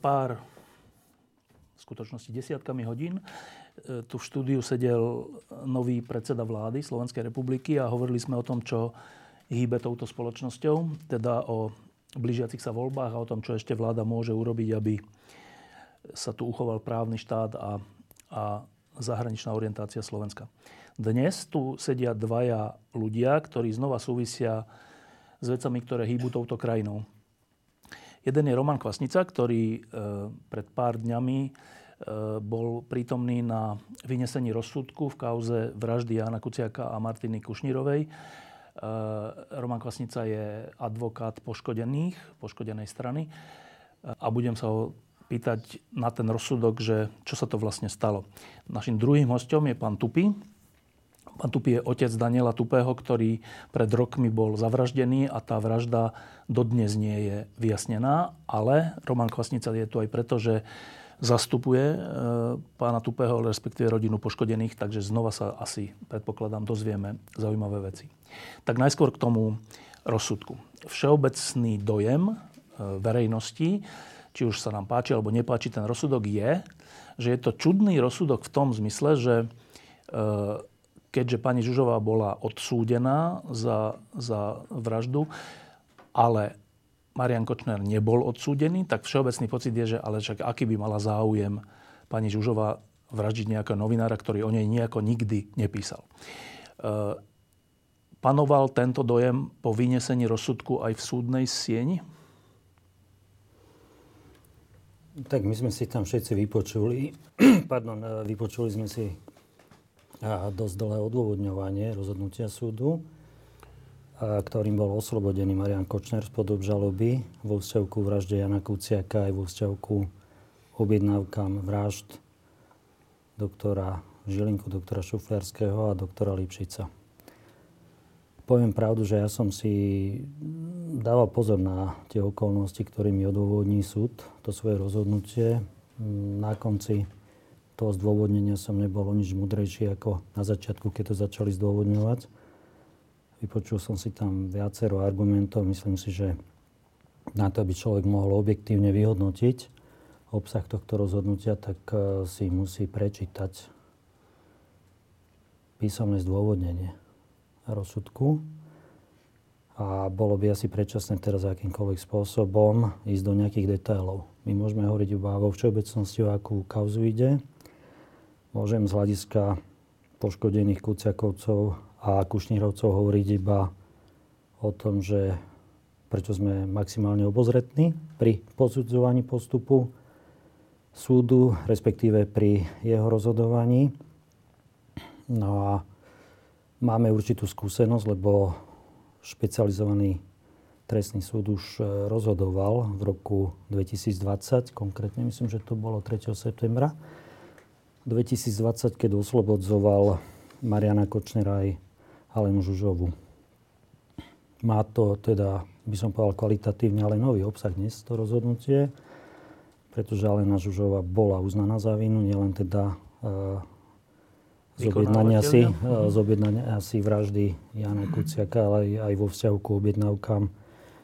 Pár, v skutočnosti desiatkami hodín, e, tu v štúdiu sedel nový predseda vlády Slovenskej republiky a hovorili sme o tom, čo hýbe touto spoločnosťou, teda o blížiacich sa voľbách a o tom, čo ešte vláda môže urobiť, aby sa tu uchoval právny štát a, a zahraničná orientácia Slovenska. Dnes tu sedia dvaja ľudia, ktorí znova súvisia s vecami, ktoré hýbu touto krajinou. Jeden je Roman Kvasnica, ktorý e, pred pár dňami e, bol prítomný na vynesení rozsudku v kauze vraždy Jana Kuciaka a Martiny Kušnírovej. E, Roman Kvasnica je advokát poškodených, poškodenej strany a budem sa ho pýtať na ten rozsudok, že čo sa to vlastne stalo. Našim druhým hostom je pán Tupy, Tupy je otec Daniela Tupého, ktorý pred rokmi bol zavraždený a tá vražda dodnes nie je vyjasnená, ale Roman Kvasnica je tu aj preto, že zastupuje e, pána Tupého, respektíve rodinu poškodených, takže znova sa asi, predpokladám, dozvieme zaujímavé veci. Tak najskôr k tomu rozsudku. Všeobecný dojem e, verejnosti, či už sa nám páči alebo nepáči ten rozsudok, je, že je to čudný rozsudok v tom zmysle, že e, keďže pani Žužová bola odsúdená za, za vraždu, ale Marian Kočner nebol odsúdený, tak všeobecný pocit je, že ale však aký by mala záujem pani Žužová vraždiť nejakého novinára, ktorý o nej nejako nikdy nepísal. E, panoval tento dojem po vynesení rozsudku aj v súdnej sieni? Tak my sme si tam všetci vypočuli, pardon, e, vypočuli sme si a dosť dlhé odôvodňovanie rozhodnutia súdu, ktorým bol oslobodený Marian Kočner z podobžaloby vo vzťahu vražde Jana Kuciaka aj vo vzťahu objednávkam vražd doktora Žilinku, doktora Šufliarského a doktora Lipšica. Poviem pravdu, že ja som si dával pozor na tie okolnosti, ktorými odôvodní súd to svoje rozhodnutie. Na konci toho zdôvodnenia som nebol o nič mudrejší ako na začiatku, keď to začali zdôvodňovať. Vypočul som si tam viacero argumentov. Myslím si, že na to, aby človek mohol objektívne vyhodnotiť obsah tohto rozhodnutia, tak e, si musí prečítať písomné zdôvodnenie rozsudku. A bolo by asi predčasné teraz akýmkoľvek spôsobom ísť do nejakých detailov. My môžeme hovoriť iba vo všeobecnosti, o akú kauzu ide Môžem z hľadiska poškodených Kuciakovcov a Kušnírovcov hovoriť iba o tom, že prečo sme maximálne obozretní pri posudzovaní postupu súdu, respektíve pri jeho rozhodovaní. No a máme určitú skúsenosť, lebo špecializovaný trestný súd už e, rozhodoval v roku 2020, konkrétne myslím, že to bolo 3. septembra, 2020, keď oslobodzoval Mariana Kočnera aj Alenu Žužovu. Má to teda, by som povedal, kvalitatívne, ale nový obsah dnes, to rozhodnutie, pretože Alena Žužova bola uznaná za vinu, nielen teda z objednania si, uh, z objednania si vraždy Jana Kuciaka, ale aj, aj vo vzťahu ku objednávkam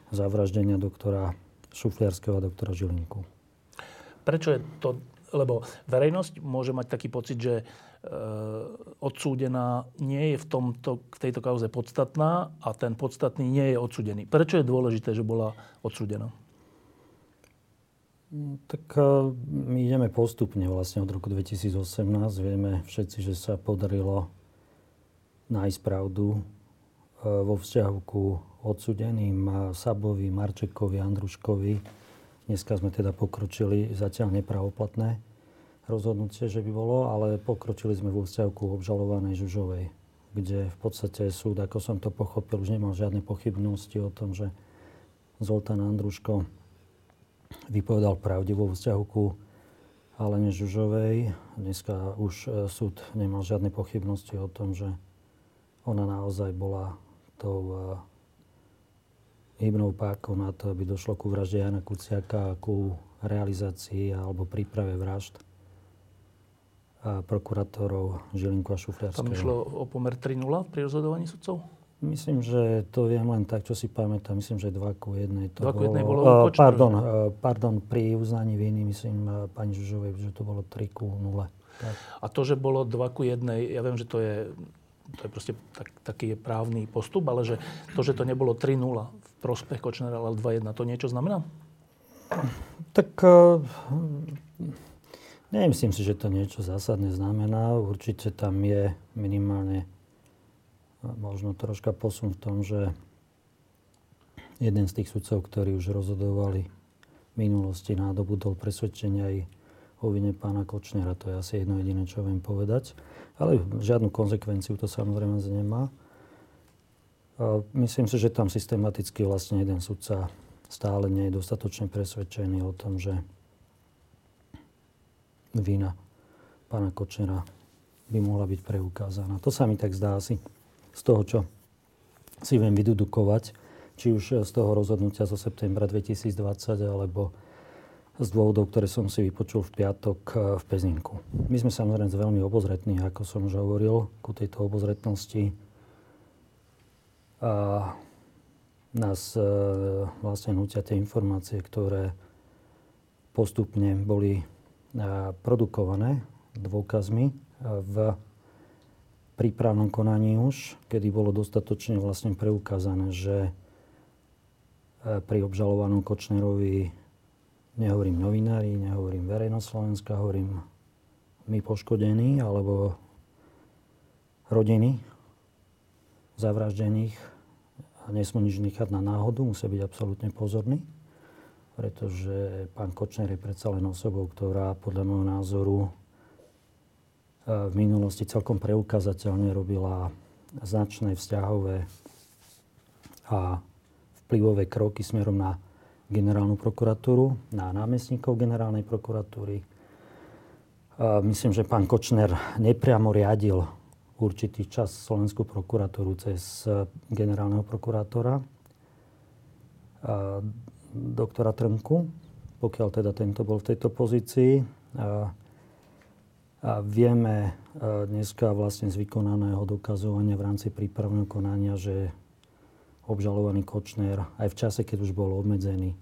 zavraždenia doktora Šufliarského a doktora Žilinku. Prečo je to lebo verejnosť môže mať taký pocit, že e, odsúdená nie je v, tomto, v tejto kauze podstatná a ten podstatný nie je odsúdený. Prečo je dôležité, že bola odsúdená? Tak e, my ideme postupne vlastne od roku 2018. Vieme všetci, že sa podarilo nájsť pravdu e, vo vzťahu ku odsúdeným Sabovi, Marčekovi, Andruškovi, Dneska sme teda pokročili, zatiaľ nepravoplatné rozhodnutie, že by bolo, ale pokročili sme vo vzťahu obžalovanej Žužovej, kde v podstate súd, ako som to pochopil, už nemal žiadne pochybnosti o tom, že Zoltán Andruško vypovedal pravdivo vo vzťahu ku Alene Žužovej. Dneska už e, súd nemal žiadne pochybnosti o tom, že ona naozaj bola tou e, hybnou pákou na to, aby došlo ku vražde Jana Kuciaka a ku realizácii alebo príprave vražd a prokurátorov Žilinku a Šufliarského. Tam išlo o pomer 3-0 pri rozhodovaní sudcov? Myslím, že to viem len tak, čo si pamätám. Myslím, že 2 ku 1. 2 ku 1 bolo uh, pardon, uh, pardon, pri uznaní viny, myslím, uh, pani Žužovej, že to bolo 3 ku 0. Tak. A to, že bolo 2 ku 1, ja viem, že to je, to je proste tak, taký je právny postup, ale že to, že to nebolo 3-0 v prospech Kočnera, ale 2-1, to niečo znamená? Tak uh, nemyslím si, že to niečo zásadne znamená. Určite tam je minimálne možno troška posun v tom, že jeden z tých sudcov, ktorí už rozhodovali v minulosti, nadobudol presvedčenia aj o vine pána Kočnera. To je asi jedno jediné, čo viem povedať. Ale žiadnu konsekvenciu to samozrejme nemá. Myslím si, že tam systematicky vlastne jeden sudca stále nie je dostatočne presvedčený o tom, že vina pána Kočnera by mohla byť preukázaná. To sa mi tak zdá asi z toho, čo si viem vydudukovať, či už z toho rozhodnutia zo septembra 2020, alebo z dôvodov, ktoré som si vypočul v piatok eh, v Pezinku. My sme samozrejme veľmi obozretní, ako som už hovoril, ku tejto obozretnosti. A nás e, vlastne nutia tie informácie, ktoré postupne boli e, produkované dôkazmi e, v prípravnom konaní už, kedy bolo dostatočne vlastne preukázané, že pri obžalovanom Kočnerovi, nehovorím novinári, nehovorím verejnosť Slovenska, hovorím my poškodení alebo rodiny zavraždených a nesmú nič nechať na náhodu, musia byť absolútne pozorní, pretože pán Kočner je predsa len osobou, ktorá podľa môjho názoru v minulosti celkom preukazateľne robila značné vzťahové a vplyvové kroky smerom na generálnu prokuratúru, na námestníkov generálnej prokuratúry. Myslím, že pán Kočner nepriamo riadil určitý čas Slovenskú prokuratúru cez generálneho prokurátora doktora Trnku, pokiaľ teda tento bol v tejto pozícii. A vieme e, dneska vlastne z vykonaného dokazovania v rámci prípravného konania, že obžalovaný Kočner aj v čase, keď už bol obmedzený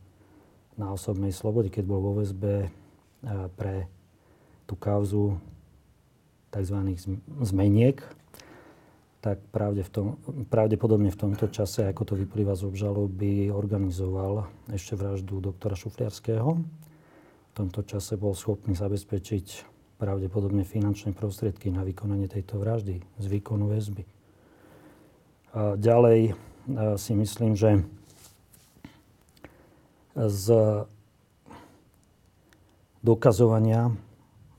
na osobnej slobode, keď bol vo väzbe pre tú kauzu tzv. zmeniek, tak pravde v tom, pravdepodobne v tomto čase, ako to vyplýva z obžaloby, organizoval ešte vraždu doktora Šufliarského. V tomto čase bol schopný zabezpečiť pravdepodobne finančné prostriedky na vykonanie tejto vraždy z výkonu väzby. Ďalej si myslím, že z dokazovania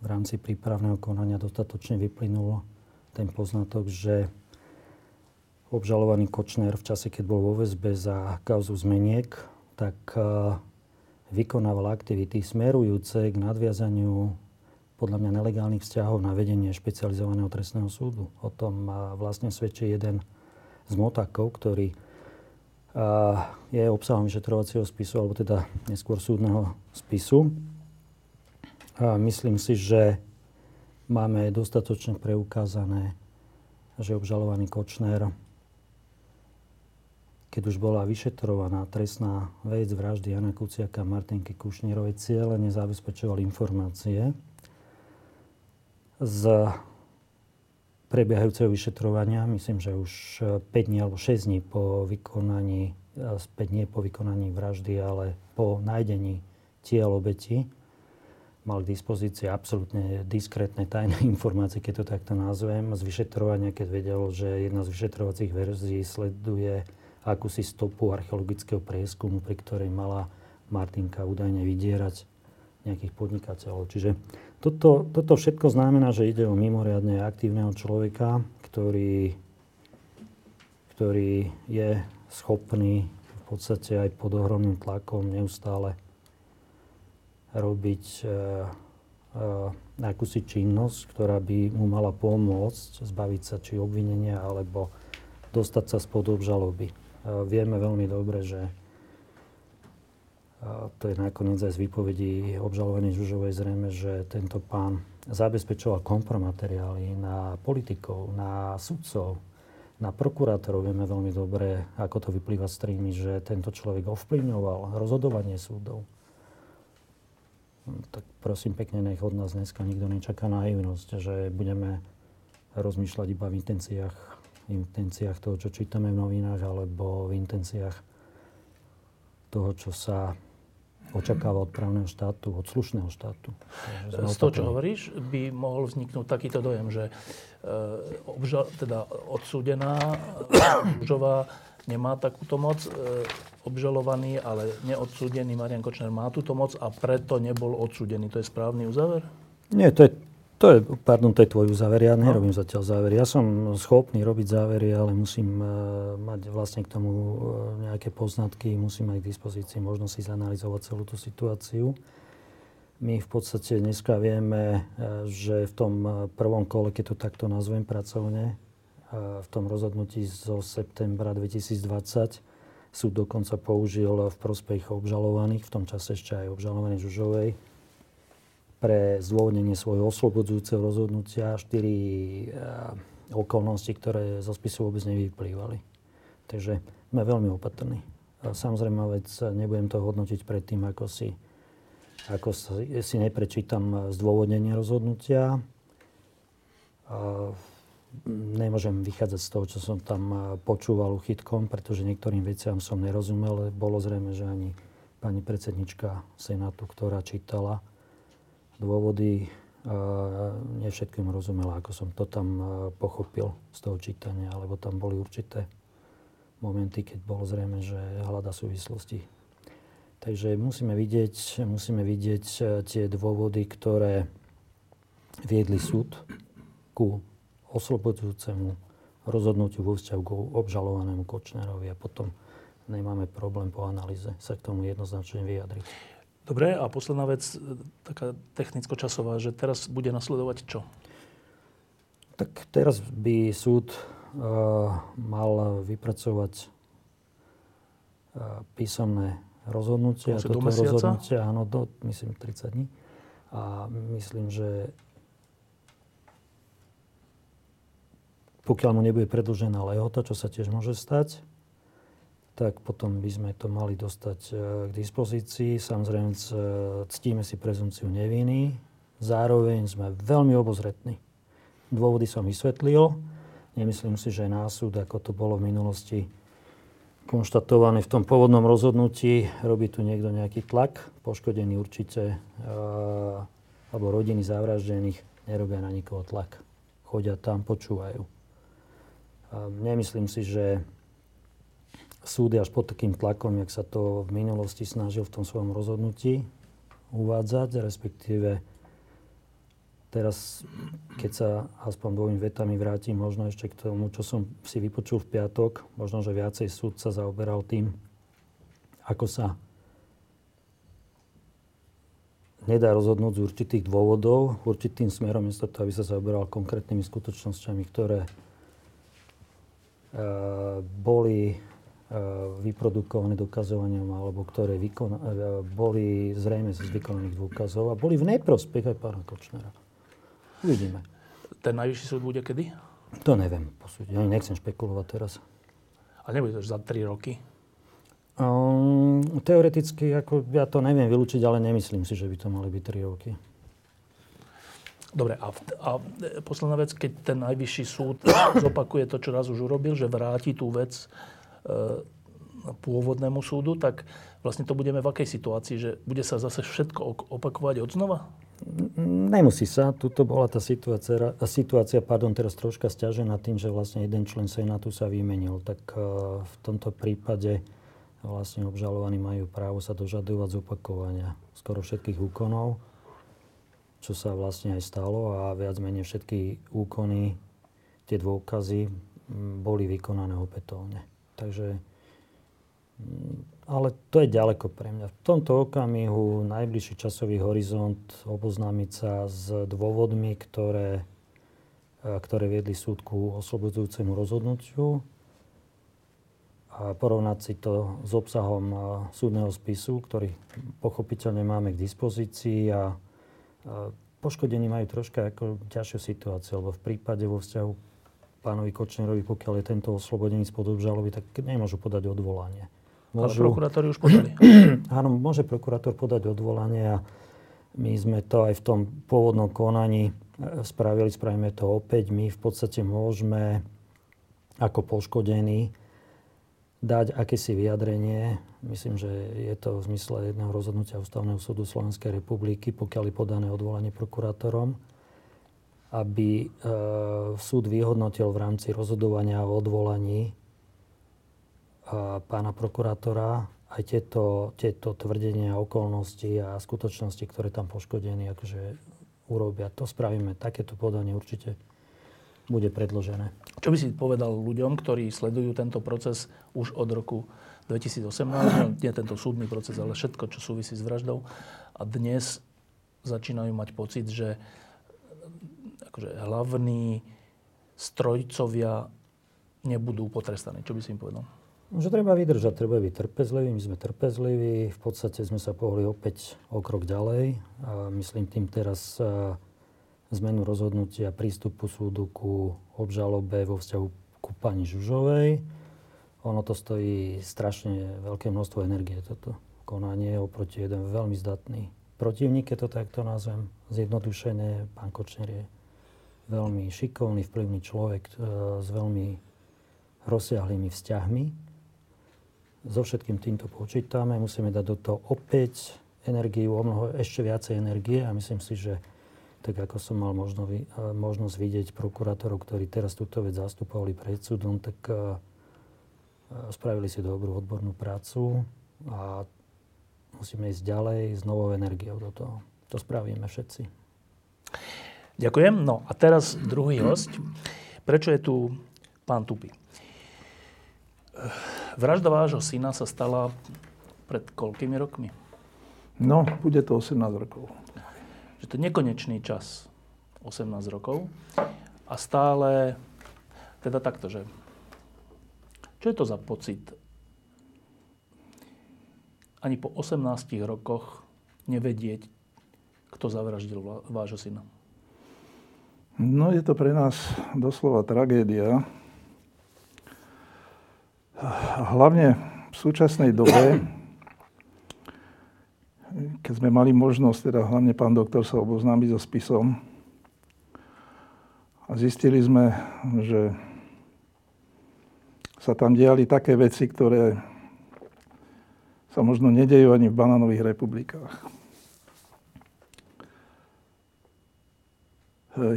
v rámci prípravného konania dostatočne vyplynulo ten poznatok, že obžalovaný Kočner v čase, keď bol vo väzbe za kauzu zmeniek, tak vykonával aktivity smerujúce k nadviazaniu podľa mňa nelegálnych vzťahov na vedenie špecializovaného trestného súdu. O tom vlastne svedčí jeden z motakov, ktorý je obsahom vyšetrovacieho spisu, alebo teda neskôr súdneho spisu. A myslím si, že máme dostatočne preukázané, že obžalovaný Kočner, keď už bola vyšetrovaná trestná vec vraždy Jana Kuciaka a Martinky Kušnírovej, cieľene zabezpečoval informácie, z prebiehajúceho vyšetrovania, myslím, že už 5 dní alebo 6 dní po vykonaní, 5 dní po vykonaní vraždy, ale po nájdení tiel obeti, mal k dispozícii absolútne diskrétne tajné informácie, keď to takto nazvem, z vyšetrovania, keď vedel, že jedna z vyšetrovacích verzií sleduje akúsi stopu archeologického prieskumu, pri ktorej mala Martinka údajne vydierať nejakých podnikateľov. Čiže toto, toto všetko znamená, že ide o mimoriadne aktívneho človeka, ktorý, ktorý je schopný podstate aj pod ohromným tlakom neustále robiť uh, uh, akúsi činnosť, ktorá by mu mala pomôcť zbaviť sa či obvinenia alebo dostať sa spod obžaloby. Uh, vieme veľmi dobre, že to je nakoniec aj z výpovedí obžalovanej Žužovej zrejme, že tento pán zabezpečoval kompromateriály na politikov, na sudcov, na prokurátorov. Vieme veľmi dobre, ako to vyplýva z trímy, že tento človek ovplyvňoval rozhodovanie súdov tak prosím pekne, nech od nás dneska nikto nečaká naivnosť, že budeme rozmýšľať iba v intenciách, v intenciách toho, čo čítame v novinách, alebo v intenciách toho, čo sa očakáva od právneho štátu, od slušného štátu. Z toho, čo hovoríš, by mohol vzniknúť takýto dojem, že e, obža, teda odsúdená Žová nemá takúto moc. E, obžalovaný, ale neodsúdený Marian Kočner má túto moc a preto nebol odsúdený. To je správny uzáver? Nie, to je, to je, pardon, to je tvoj uzáver. Ja no. nerobím zatiaľ závery. Ja som schopný robiť závery, ale musím uh, mať vlastne k tomu uh, nejaké poznatky, musím mať k dispozícii možnosť si zanalizovať celú tú situáciu. My v podstate dneska vieme, uh, že v tom prvom kole, keď to takto nazvem pracovne, v tom rozhodnutí zo septembra 2020 súd dokonca použil v prospech obžalovaných, v tom čase ešte aj obžalovanej Žužovej, pre zdôvodnenie svojho oslobodzujúceho rozhodnutia štyri e, okolnosti, ktoré zo spisu vôbec nevyplývali. Takže sme veľmi opatrní. Samozrejme, vec, nebudem to hodnotiť predtým, ako si, ako si, neprečítam zdôvodnenie rozhodnutia nemôžem vychádzať z toho, čo som tam počúval uchytkom, pretože niektorým veciam som nerozumel. Bolo zrejme, že ani pani predsednička Senátu, ktorá čítala dôvody, nie všetkým rozumela, ako som to tam pochopil z toho čítania, alebo tam boli určité momenty, keď bolo zrejme, že hľada súvislosti. Takže musíme vidieť, musíme vidieť tie dôvody, ktoré viedli súd ku oslobodzujúcemu rozhodnutiu vo vzťahu k obžalovanému Kočnerovi a potom nemáme problém po analýze sa k tomu jednoznačne vyjadriť. Dobre, a posledná vec, taká technicko-časová, že teraz bude nasledovať čo? Tak teraz by súd uh, mal vypracovať uh, písomné rozhodnutie. A toto rozhodnutie, áno, do, myslím, 30 dní. A myslím, že Pokiaľ mu nebude predlžená lehota, čo sa tiež môže stať, tak potom by sme to mali dostať e, k dispozícii. Samozrejme, ctíme si prezumciu neviny. Zároveň sme veľmi obozretní. Dôvody som vysvetlil. Nemyslím si, že na súd, ako to bolo v minulosti konštatované v tom pôvodnom rozhodnutí, robí tu niekto nejaký tlak. Poškodený určite, e, alebo rodiny zavraždených nerobia na nikoho tlak. Chodia tam, počúvajú. Nemyslím si, že súd až pod takým tlakom, jak sa to v minulosti snažil v tom svojom rozhodnutí uvádzať, respektíve teraz, keď sa aspoň dvomi vetami vrátim možno ešte k tomu, čo som si vypočul v piatok, možno, že viacej súd sa zaoberal tým, ako sa nedá rozhodnúť z určitých dôvodov, určitým smerom, miesto toho, aby sa zaoberal konkrétnymi skutočnosťami, ktoré boli eh, vyprodukované dokazovaním alebo ktoré vykon- eh, boli zrejme z vykonaných dôkazov a boli v neprospech aj pána Kočnera. Uvidíme. Ten najvyšší súd bude kedy? To neviem posúdiť. Ani nechcem špekulovať teraz. A nebude to za 3 roky? Um, teoreticky, ako ja to neviem vylúčiť, ale nemyslím si, že by to mali byť 3 roky. Dobre, a, a posledná vec, keď ten najvyšší súd zopakuje to, čo raz už urobil, že vráti tú vec e, pôvodnému súdu, tak vlastne to budeme v akej situácii, že bude sa zase všetko opakovať od znova? Nemusí sa. Tuto bola tá situácia, situácia pardon, teraz troška stiažená tým, že vlastne jeden člen Senátu sa vymenil. Tak uh, v tomto prípade vlastne obžalovaní majú právo sa dožadovať zopakovania skoro všetkých úkonov čo sa vlastne aj stalo a viac menej všetky úkony, tie dôkazy boli vykonané opätovne. Takže ale to je ďaleko pre mňa. V tomto okamihu najbližší časový horizont oboznámiť sa s dôvodmi, ktoré, e, ktoré viedli súdku oslobodzujúcemu rozhodnutiu a porovnať si to s obsahom e, súdneho spisu, ktorý pochopiteľne máme k dispozícii a poškodení majú troška ako ťažšiu situáciu, lebo v prípade vo vzťahu pánovi Kočnerovi, pokiaľ je tento oslobodený spod obžaloby, tak nemôžu podať odvolanie. Môžu... Ale prokurátori už podali. Áno, môže prokurátor podať odvolanie a my sme to aj v tom pôvodnom konaní e, spravili, spravíme to opäť. My v podstate môžeme ako poškodení dať akési vyjadrenie. Myslím, že je to v zmysle jedného rozhodnutia Ústavného súdu Slovenskej republiky, pokiaľ je podané odvolanie prokurátorom, aby e, súd vyhodnotil v rámci rozhodovania o odvolaní pána prokurátora aj tieto, tieto tvrdenia, okolnosti a skutočnosti, ktoré tam poškodení, akože urobia. To spravíme. Takéto podanie určite bude predložené. Čo by si povedal ľuďom, ktorí sledujú tento proces už od roku 2018, nie tento súdny proces, ale všetko, čo súvisí s vraždou a dnes začínajú mať pocit, že akože hlavní strojcovia nebudú potrestaní. Čo by si im povedal? Že treba vydržať, treba byť trpezlivý, my sme trpezliví, v podstate sme sa pohli opäť o krok ďalej a myslím tým teraz zmenu rozhodnutia prístupu súdu ku obžalobe vo vzťahu ku pani Žužovej. Ono to stojí strašne veľké množstvo energie, toto konanie oproti jeden veľmi zdatný protivník, keď to takto nazvem, zjednodušené. Pán Kočner je veľmi šikovný, vplyvný človek e, s veľmi rozsiahlými vzťahmi so všetkým týmto počítame. Musíme dať do toho opäť energiu, o mnoho ešte viacej energie a myslím si, že tak ako som mal možno, e, možnosť vidieť prokurátorov, ktorí teraz túto vec zastupovali pred súdom, tak uh, spravili si dobrú odbornú prácu a musíme ísť ďalej s novou energiou do toho. To spravíme všetci. Ďakujem. No a teraz druhý host. Prečo je tu pán Tupy? Vražda vášho syna sa stala pred koľkými rokmi? No, bude to 18 rokov. Že to je nekonečný čas. 18 rokov. A stále, teda takto, že čo je to za pocit ani po 18 rokoch nevedieť, kto zavraždil vášho syna? No je to pre nás doslova tragédia, hlavne v súčasnej dobe, keď sme mali možnosť, teda hlavne pán doktor sa oboznámiť so spisom, a zistili sme, že sa tam diali také veci, ktoré sa možno nedejú ani v banánových republikách.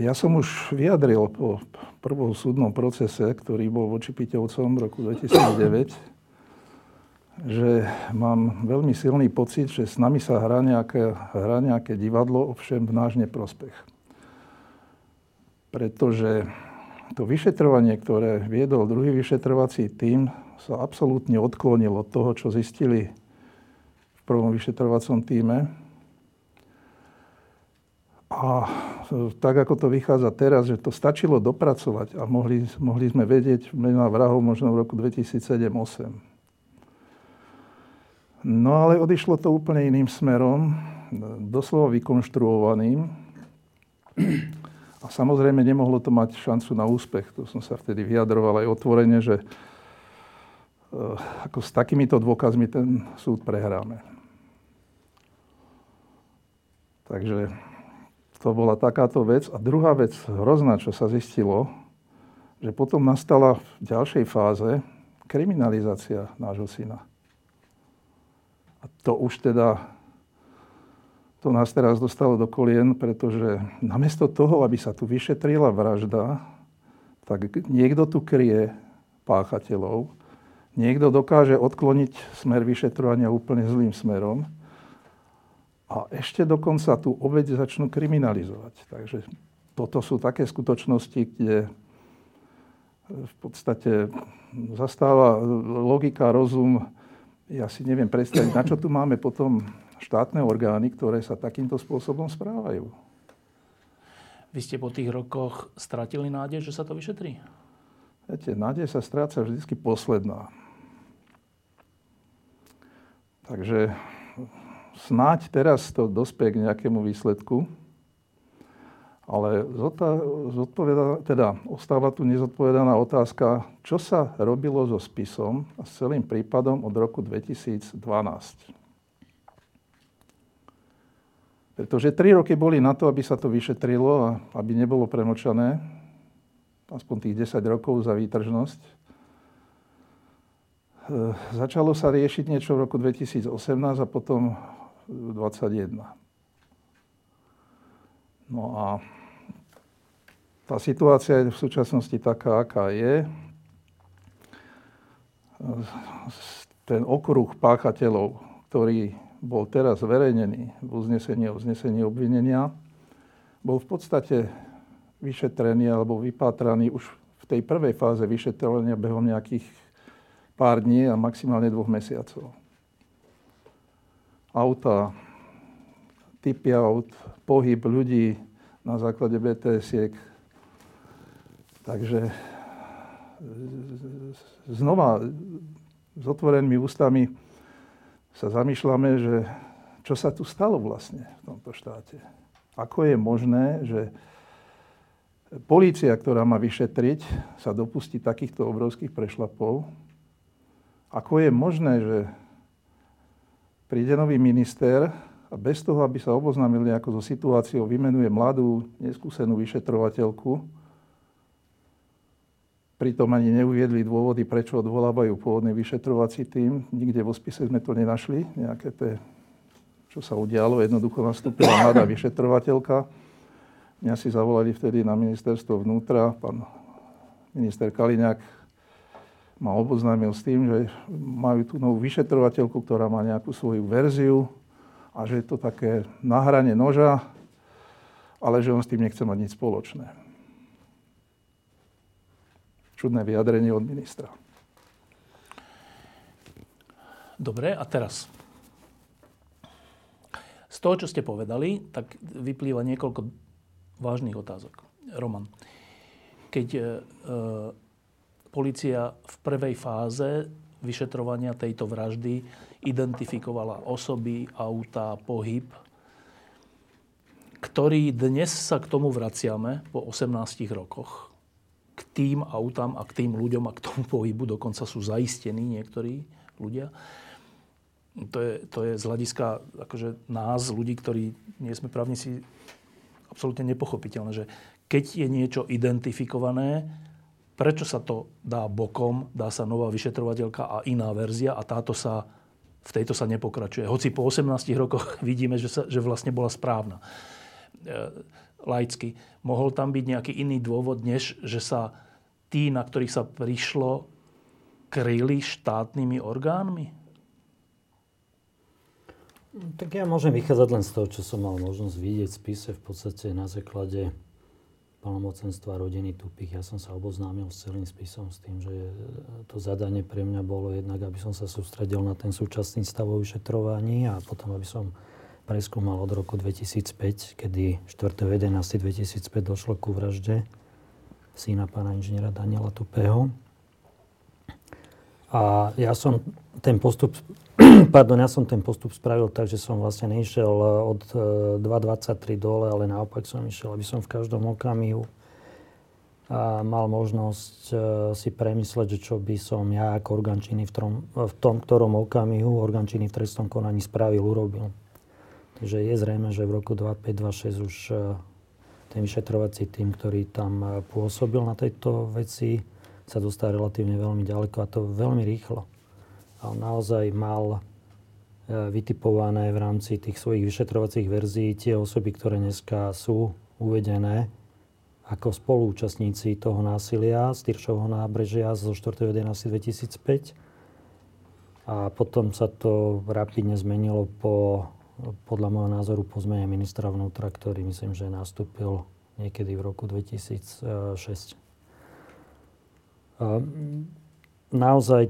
Ja som už vyjadril po prvom súdnom procese, ktorý bol voči Piťovcom v roku 2009, že mám veľmi silný pocit, že s nami sa hrá nejaké, hrá nejaké divadlo, ovšem v náš neprospech. Pretože to vyšetrovanie, ktoré viedol druhý vyšetrovací tým, sa absolútne odklonil od toho, čo zistili v prvom vyšetrovacom týme a tak, ako to vychádza teraz, že to stačilo dopracovať a mohli, mohli sme vedieť mená vrahov možno v roku 2007-2008. No ale odišlo to úplne iným smerom, doslova vykonštruovaným. A samozrejme nemohlo to mať šancu na úspech. To som sa vtedy vyjadroval aj otvorene, že eh, ako s takýmito dôkazmi ten súd prehráme. Takže to bola takáto vec. A druhá vec, hrozná, čo sa zistilo, že potom nastala v ďalšej fáze kriminalizácia nášho syna. A to už teda, to nás teraz dostalo do kolien, pretože namiesto toho, aby sa tu vyšetrila vražda, tak niekto tu kryje páchateľov, niekto dokáže odkloniť smer vyšetrovania úplne zlým smerom a ešte dokonca tú obeď začnú kriminalizovať. Takže toto sú také skutočnosti, kde v podstate zastáva logika, rozum ja si neviem predstaviť, na čo tu máme potom štátne orgány, ktoré sa takýmto spôsobom správajú. Vy ste po tých rokoch stratili nádej, že sa to vyšetrí? Viete, nádej sa stráca vždy posledná. Takže snáď teraz to dospie k nejakému výsledku, ale zodpoveda, teda ostáva tu nezodpovedaná otázka, čo sa robilo so spisom a s celým prípadom od roku 2012. Pretože tri roky boli na to, aby sa to vyšetrilo a aby nebolo premlčané, aspoň tých 10 rokov za výtržnosť. E, začalo sa riešiť niečo v roku 2018 a potom 2021. No a tá situácia je v súčasnosti taká, aká je. Ten okruh páchateľov, ktorý bol teraz zverejnený v uznesení o uznesení obvinenia, bol v podstate vyšetrený alebo vypátraný už v tej prvej fáze vyšetrenia behom nejakých pár dní a maximálne dvoch mesiacov. Auta, typy aut, pohyb ľudí na základe BTS-iek, Takže znova s otvorenými ústami sa zamýšľame, že čo sa tu stalo vlastne v tomto štáte. Ako je možné, že polícia, ktorá má vyšetriť, sa dopustí takýchto obrovských prešlapov. Ako je možné, že príde nový minister a bez toho, aby sa oboznámil nejako so situáciou, vymenuje mladú, neskúsenú vyšetrovateľku, Pritom ani neuviedli dôvody, prečo odvolávajú pôvodný vyšetrovací tým. Nikde vo spise sme to nenašli. Nejaké té, čo sa udialo, jednoducho nastúpila mladá vyšetrovateľka. Mňa si zavolali vtedy na ministerstvo vnútra. Pán minister Kaliňák ma oboznámil s tým, že majú tú novú vyšetrovateľku, ktorá má nejakú svoju verziu a že je to také na hrane noža, ale že on s tým nechce mať nič spoločné čudné vyjadrenie od ministra. Dobre, a teraz. Z toho, čo ste povedali, tak vyplýva niekoľko vážnych otázok. Roman, keď e, e policia v prvej fáze vyšetrovania tejto vraždy identifikovala osoby, auta, pohyb, ktorý dnes sa k tomu vraciame po 18 rokoch, k tým autám a k tým ľuďom a k tomu pohybu dokonca sú zaistení niektorí ľudia. To je, to je z hľadiska akože nás, ľudí, ktorí nie sme právnici, absolútne nepochopiteľné, že keď je niečo identifikované, prečo sa to dá bokom, dá sa nová vyšetrovateľka a iná verzia a táto sa, v tejto sa nepokračuje. Hoci po 18 rokoch vidíme, že, sa, že vlastne bola správna. Laicky. Mohol tam byť nejaký iný dôvod, než že sa tí, na ktorých sa prišlo, kryli štátnymi orgánmi? Tak ja môžem vychádzať len z toho, čo som mal možnosť vidieť v spise v podstate na základe plnomocenstva rodiny Tupých. Ja som sa oboznámil s celým spisom s tým, že to zadanie pre mňa bolo jednak, aby som sa sústredil na ten súčasný stav vyšetrovaní a potom, aby som preskúmal od roku 2005, kedy 4.11.2005 došlo ku vražde syna pána inžiniera Daniela Tupého. A ja som ten postup, pardon, ja som ten postup spravil tak, že som vlastne nešiel od 2.23 e, dole, ale naopak som išiel, aby som v každom okamihu a mal možnosť e, si premysleť, že čo by som ja ako orgán v, v tom ktorom okamihu orgán v trestnom konaní spravil, urobil. Takže je zrejme, že v roku 2526 už e, ten vyšetrovací tým, ktorý tam e, pôsobil na tejto veci, sa dostal relatívne veľmi ďaleko a to veľmi rýchlo. A on naozaj mal e, vytipované v rámci tých svojich vyšetrovacích verzií tie osoby, ktoré dneska sú uvedené ako spoluúčastníci toho násilia z Tyršovho nábrežia zo 4.11.2005. A potom sa to rapidne zmenilo po podľa môjho názoru po zmene ministra vnútra, ktorý myslím, že nastúpil niekedy v roku 2006. Naozaj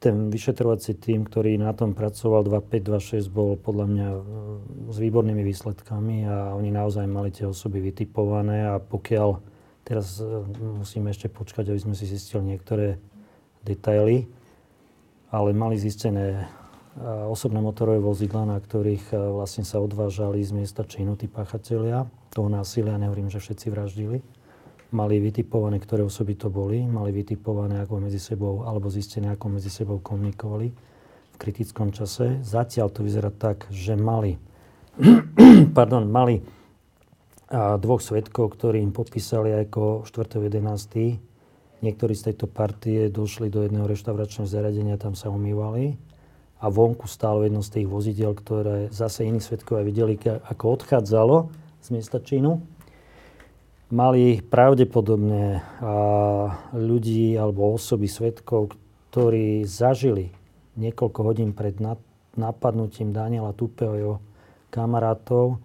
ten vyšetrovací tým, ktorý na tom pracoval 2526, bol podľa mňa e, s výbornými výsledkami a oni naozaj mali tie osoby vytipované a pokiaľ teraz e, musíme ešte počkať, aby sme si zistili niektoré detaily, ale mali zistené osobné motorové vozidla, na ktorých vlastne sa odvážali z miesta činu tí páchatelia toho násilia, nehovorím, že všetci vraždili mali vytipované, ktoré osoby to boli, mali vytipované, ako medzi sebou, alebo zistené, ako medzi sebou komunikovali v kritickom čase. Zatiaľ to vyzerá tak, že mali, pardon, mali dvoch svetkov, ktorí im popísali ako 4.11. Niektorí z tejto partie došli do jedného reštauračného zariadenia, tam sa umývali a vonku stálo jedno z tých vozidiel, ktoré zase iní svetkovia videli, ako odchádzalo z miesta činu mali pravdepodobne ľudí alebo osoby, svetkov, ktorí zažili niekoľko hodín pred napadnutím Daniela Tupeho jeho kamarátov,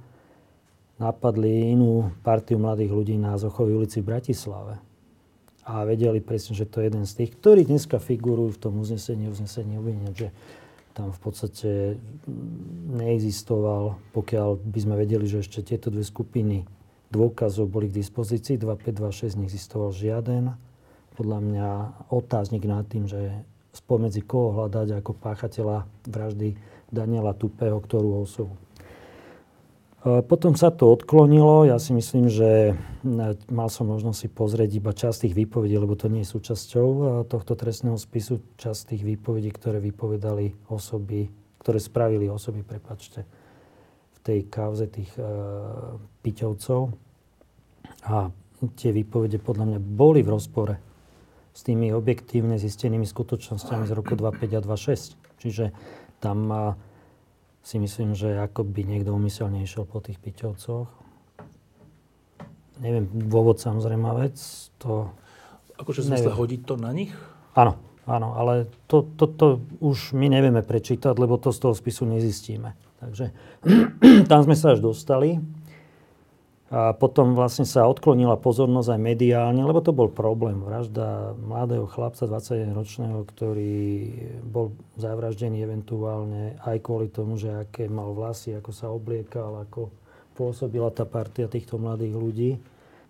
napadli inú partiu mladých ľudí na Zochovej ulici v Bratislave. A vedeli presne, že to je jeden z tých, ktorí dneska figurujú v tom uznesení, uznesení obvinenia, že tam v podstate neexistoval, pokiaľ by sme vedeli, že ešte tieto dve skupiny dôkazov boli k dispozícii, 2526 neexistoval žiaden. Podľa mňa otáznik nad tým, že spomedzi koho hľadať ako páchateľa vraždy Daniela Tupého, ktorú osobu. E, potom sa to odklonilo. Ja si myslím, že mal som možnosť si pozrieť iba časť tých výpovedí, lebo to nie je súčasťou e, tohto trestného spisu. Časť tých výpovedí, ktoré vypovedali osoby, ktoré spravili osoby, prepačte, tej kauze tých e, Piťovcov. A tie výpovede podľa mňa boli v rozpore s tými objektívne zistenými skutočnosťami z roku 25 a 26. Čiže tam si myslím, že ako by niekto umyselne išiel po tých Piťovcoch. Neviem, dôvod samozrejme vec, to... Akože zmysle hodiť to na nich? Áno, áno, ale to, to, to už my nevieme prečítať, lebo to z toho spisu nezistíme. Takže tam sme sa až dostali. A potom vlastne sa odklonila pozornosť aj mediálne, lebo to bol problém. Vražda mladého chlapca 21-ročného, ktorý bol zavraždený eventuálne aj kvôli tomu, že aké mal vlasy, ako sa obliekal, ako pôsobila tá partia týchto mladých ľudí.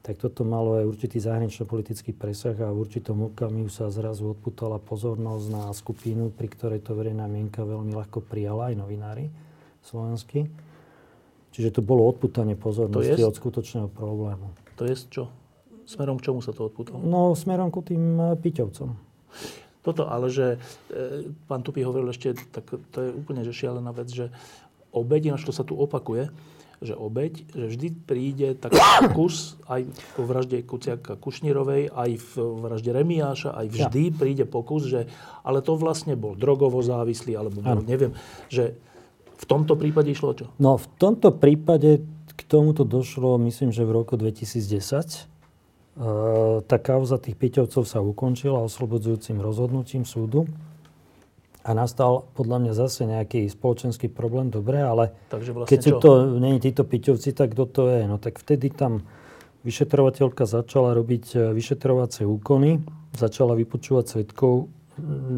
Tak toto malo aj určitý zahranično-politický presah a v určitom okamihu sa zrazu odputala pozornosť na skupinu, pri ktorej to verejná mienka veľmi ľahko prijala, aj novinári slovensky. Čiže to bolo odputanie pozornosti od skutočného problému. To je čo? Smerom k čomu sa to odputalo? No, smerom ku tým e, Piťovcom. Toto, ale že e, pán Tupy hovoril ešte, tak to je úplne že šialená vec, že obeď, ináč to sa tu opakuje, že obeď, že vždy príde taký kus aj vo vražde Kuciaka Kušnírovej, aj v vražde Remiáša, aj vždy ja. príde pokus, že ale to vlastne bol drogovo závislý, alebo bol, neviem, že v tomto prípade išlo čo? No v tomto prípade k tomuto došlo, myslím, že v roku 2010. E, tá kauza tých Peťovcov sa ukončila oslobodzujúcim rozhodnutím súdu. A nastal podľa mňa zase nejaký spoločenský problém, dobre, ale Takže vlastne keď sú to, nie títo Piťovci, tak kto to je? No tak vtedy tam vyšetrovateľka začala robiť e, vyšetrovacie úkony, začala vypočúvať svetkov.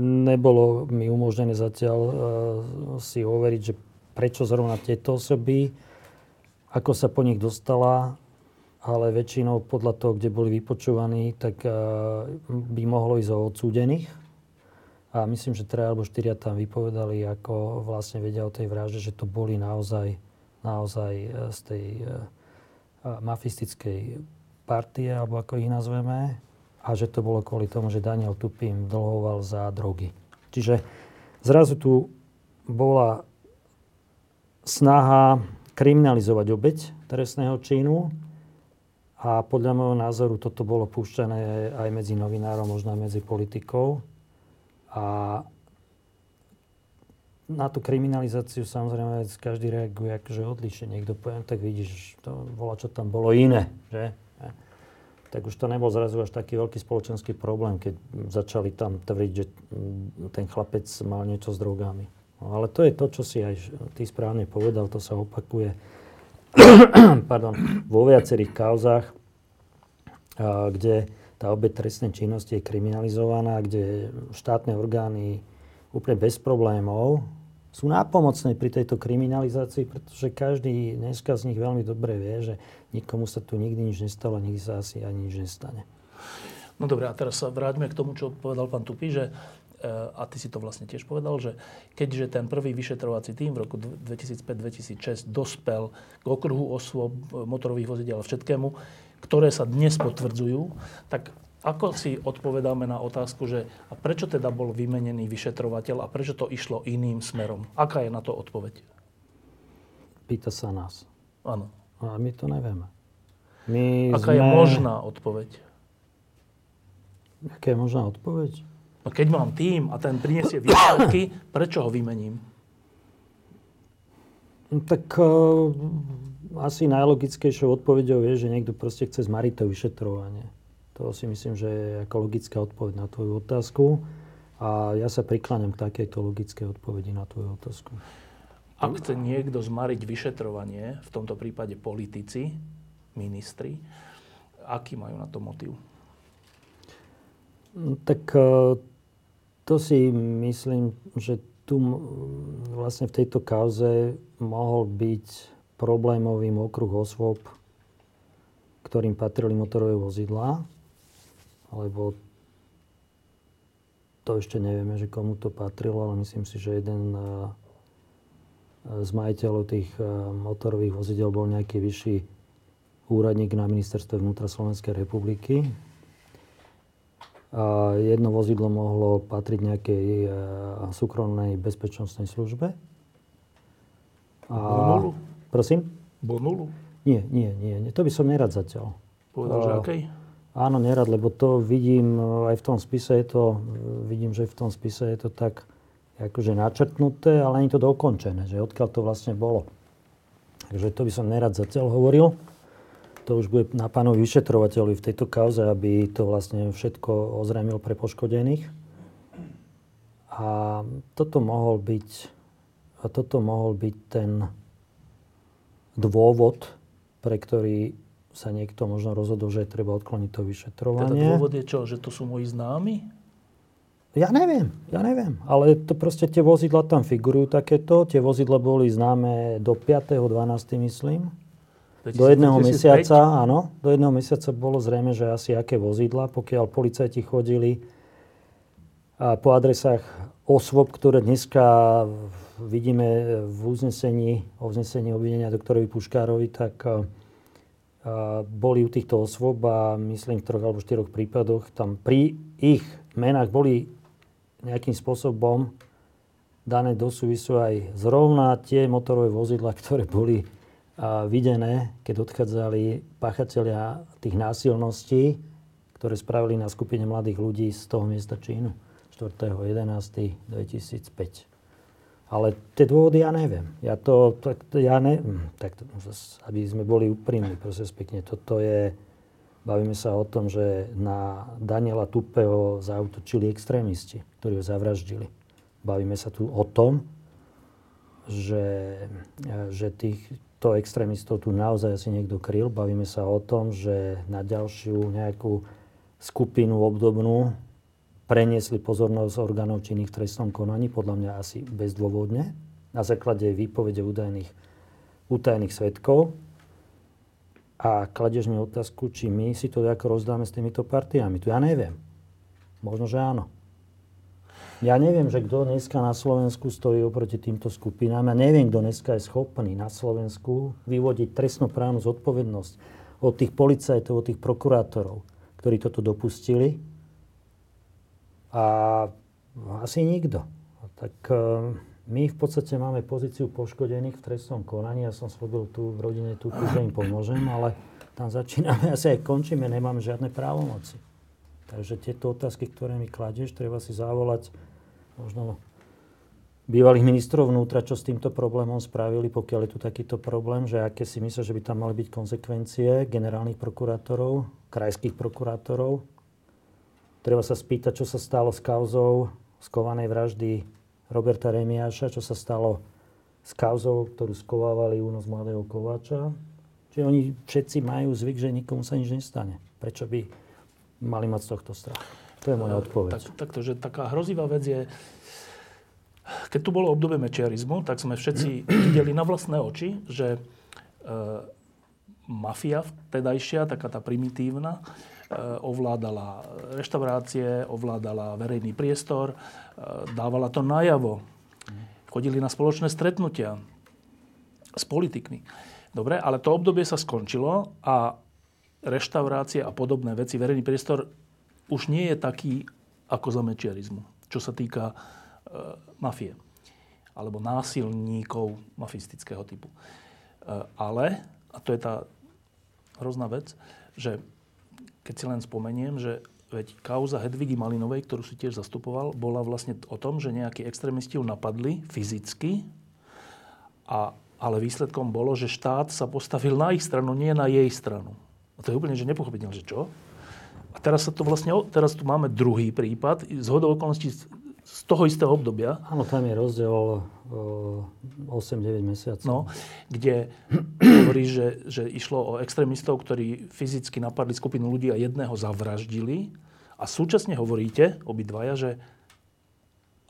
Nebolo mi umožnené zatiaľ uh, si overiť, že prečo zrovna tieto osoby, ako sa po nich dostala, ale väčšinou podľa toho, kde boli vypočúvaní, tak eh, by mohlo ísť o odsúdených. A myslím, že traja alebo štyria tam vypovedali, ako vlastne vedia o tej vražde, že to boli naozaj, naozaj eh, z tej uh, mafistickej partie, alebo ako ich nazveme, a že to bolo kvôli tomu, že Daniel Tupim dlhoval za drogy. Čiže zrazu tu bola snaha kriminalizovať obeď trestného činu a podľa môjho názoru toto bolo púšťané aj medzi novinárom, možno aj medzi politikou. A na tú kriminalizáciu samozrejme každý reaguje akože odlišne. Niekto povie, no tak vidíš, to bola, čo tam bolo iné, že? Tak už to nebol zrazu až taký veľký spoločenský problém, keď začali tam tvrdiť, že ten chlapec mal niečo s drogami. No, ale to je to, čo si aj ty správne povedal, to sa opakuje pardon, vo viacerých kauzách, kde tá obeď trestnej činnosti je kriminalizovaná, kde štátne orgány úplne bez problémov, sú nápomocné pri tejto kriminalizácii, pretože každý dneska z nich veľmi dobre vie, že nikomu sa tu nikdy nič nestalo, nikdy sa asi ani nič nestane. No dobre, a teraz sa vráťme k tomu, čo povedal pán Tupy, že a ty si to vlastne tiež povedal, že keďže ten prvý vyšetrovací tým v roku 2005-2006 dospel k okruhu osôb, motorových vozidel a všetkému, ktoré sa dnes potvrdzujú, tak ako si odpovedáme na otázku, že a prečo teda bol vymenený vyšetrovateľ a prečo to išlo iným smerom? Aká je na to odpoveď? Pýta sa nás. Áno. A my to nevieme. My Aká sme... je možná odpoveď? Aká je možná odpoveď? No keď mám tým a ten prinesie výsledky, prečo ho vymením? No tak uh, asi najlogickejšou odpoveďou je, že niekto proste chce zmariť to vyšetrovanie. To si myslím, že je ako logická odpoveď na tvoju otázku. A ja sa prikláňam k takejto logickej odpovedi na tvoju otázku. Ak chce niekto zmariť vyšetrovanie, v tomto prípade politici, ministri, aký majú na to motiv? No, tak e, to si myslím, že tu vlastne v tejto kauze mohol byť problémovým okruh osôb, ktorým patrili motorové vozidlá alebo to ešte nevieme, že komu to patrilo, ale myslím si, že jeden eh, z majiteľov tých eh, motorových vozidel bol nejaký vyšší úradník na ministerstve vnútra Slovenskej republiky. Jedno vozidlo mohlo patriť nejakej eh, súkromnej bezpečnostnej službe. A... Bonulu? Prosím? Bonulu? Nie, nie, nie, nie. To by som nerad zatiaľ. Povedal, že akej? Áno, nerad, lebo to vidím e, aj v tom spise, je to, e, vidím, že v tom spise je to tak akože načrtnuté, ale nie to dokončené, že odkiaľ to vlastne bolo. Takže to by som nerad zatiaľ hovoril. To už bude na pánovi vyšetrovateľovi v tejto kauze, aby to vlastne všetko ozrejmil pre poškodených. A toto mohol byť, a toto mohol byť ten dôvod, pre ktorý sa niekto možno rozhodol, že treba odkloniť to vyšetrovanie. Teda dôvod je čo? Že to sú moji známi? Ja neviem, ja neviem. Ale to proste tie vozidla tam figurujú takéto. Tie vozidla boli známe do 5.12. myslím. 2000, do jedného 2005? mesiaca, áno. Do jedného mesiaca bolo zrejme, že asi aké vozidla, pokiaľ policajti chodili a po adresách osôb, ktoré dneska vidíme v uznesení, o uznesení obvinenia doktorovi Puškárovi, tak boli u týchto osôb a myslím v troch alebo štyroch prípadoch tam pri ich menách boli nejakým spôsobom dané do súvisu aj zrovna tie motorové vozidla, ktoré boli videné, keď odchádzali páchatelia tých násilností, ktoré spravili na skupine mladých ľudí z toho miesta čínu 4.11.2005. Ale tie dôvody ja neviem. Ja to, tak, ja ne, hm, tak, aby sme boli úprimní, prosím pekne, toto je, bavíme sa o tom, že na Daniela Tupeho zautočili extrémisti, ktorí ho zavraždili. Bavíme sa tu o tom, že, že týchto extrémistov tu naozaj asi niekto kryl. Bavíme sa o tom, že na ďalšiu nejakú skupinu obdobnú preniesli pozornosť orgánov činných v trestnom konaní, podľa mňa asi bezdôvodne, na základe výpovede údajných, utajených svetkov. A kladeš mi otázku, či my si to ako rozdáme s týmito partiami. Tu ja neviem. Možno, že áno. Ja neviem, že kto dneska na Slovensku stojí oproti týmto skupinám. Ja neviem, kto dneska je schopný na Slovensku vyvodiť trestnoprávnu zodpovednosť od tých policajtov, od tých prokurátorov, ktorí toto dopustili a asi nikto. Tak e, my v podstate máme pozíciu poškodených v trestnom konaní. Ja som slúbil tu v rodine tu, že im pomôžem, ale tam začíname, asi aj končíme, nemáme žiadne právomoci. Takže tieto otázky, ktoré mi kladieš, treba si zavolať možno bývalých ministrov vnútra, čo s týmto problémom spravili, pokiaľ je tu takýto problém, že aké si myslia, že by tam mali byť konsekvencie generálnych prokurátorov, krajských prokurátorov, Treba sa spýtať, čo sa stalo s kauzou skovanej vraždy Roberta Remiáša, čo sa stalo s kauzou, ktorú skovávali únos mladého Kováča. Čiže oni všetci majú zvyk, že nikomu sa nič nestane. Prečo by mali mať z tohto strach? To je moja odpoveď. Tak, takto, že taká hrozivá vec je keď tu bolo obdobie mečiarizmu, tak sme všetci videli na vlastné oči, že e, mafia vtedajšia, taká tá primitívna, e, ovládala reštaurácie, ovládala verejný priestor, dávala to najavo. Chodili na spoločné stretnutia s politikmi. Dobre, ale to obdobie sa skončilo a reštaurácie a podobné veci, verejný priestor už nie je taký ako za mečiarizmu, čo sa týka E, mafie alebo násilníkov mafistického typu. E, ale, a to je tá hrozná vec, že keď si len spomeniem, že veď kauza Hedvigy Malinovej, ktorú si tiež zastupoval, bola vlastne o tom, že nejakí extrémisti ju napadli fyzicky, a, ale výsledkom bolo, že štát sa postavil na ich stranu, nie na jej stranu. A to je úplne že nepochopiteľné, že čo? A teraz sa to vlastne, teraz tu máme druhý prípad, z hodou okolností z toho istého obdobia. Áno, tam je rozdiel 8-9 mesiacov. No, kde hovorí, že, že išlo o extrémistov, ktorí fyzicky napadli skupinu ľudí a jedného zavraždili. A súčasne hovoríte, obidvaja, že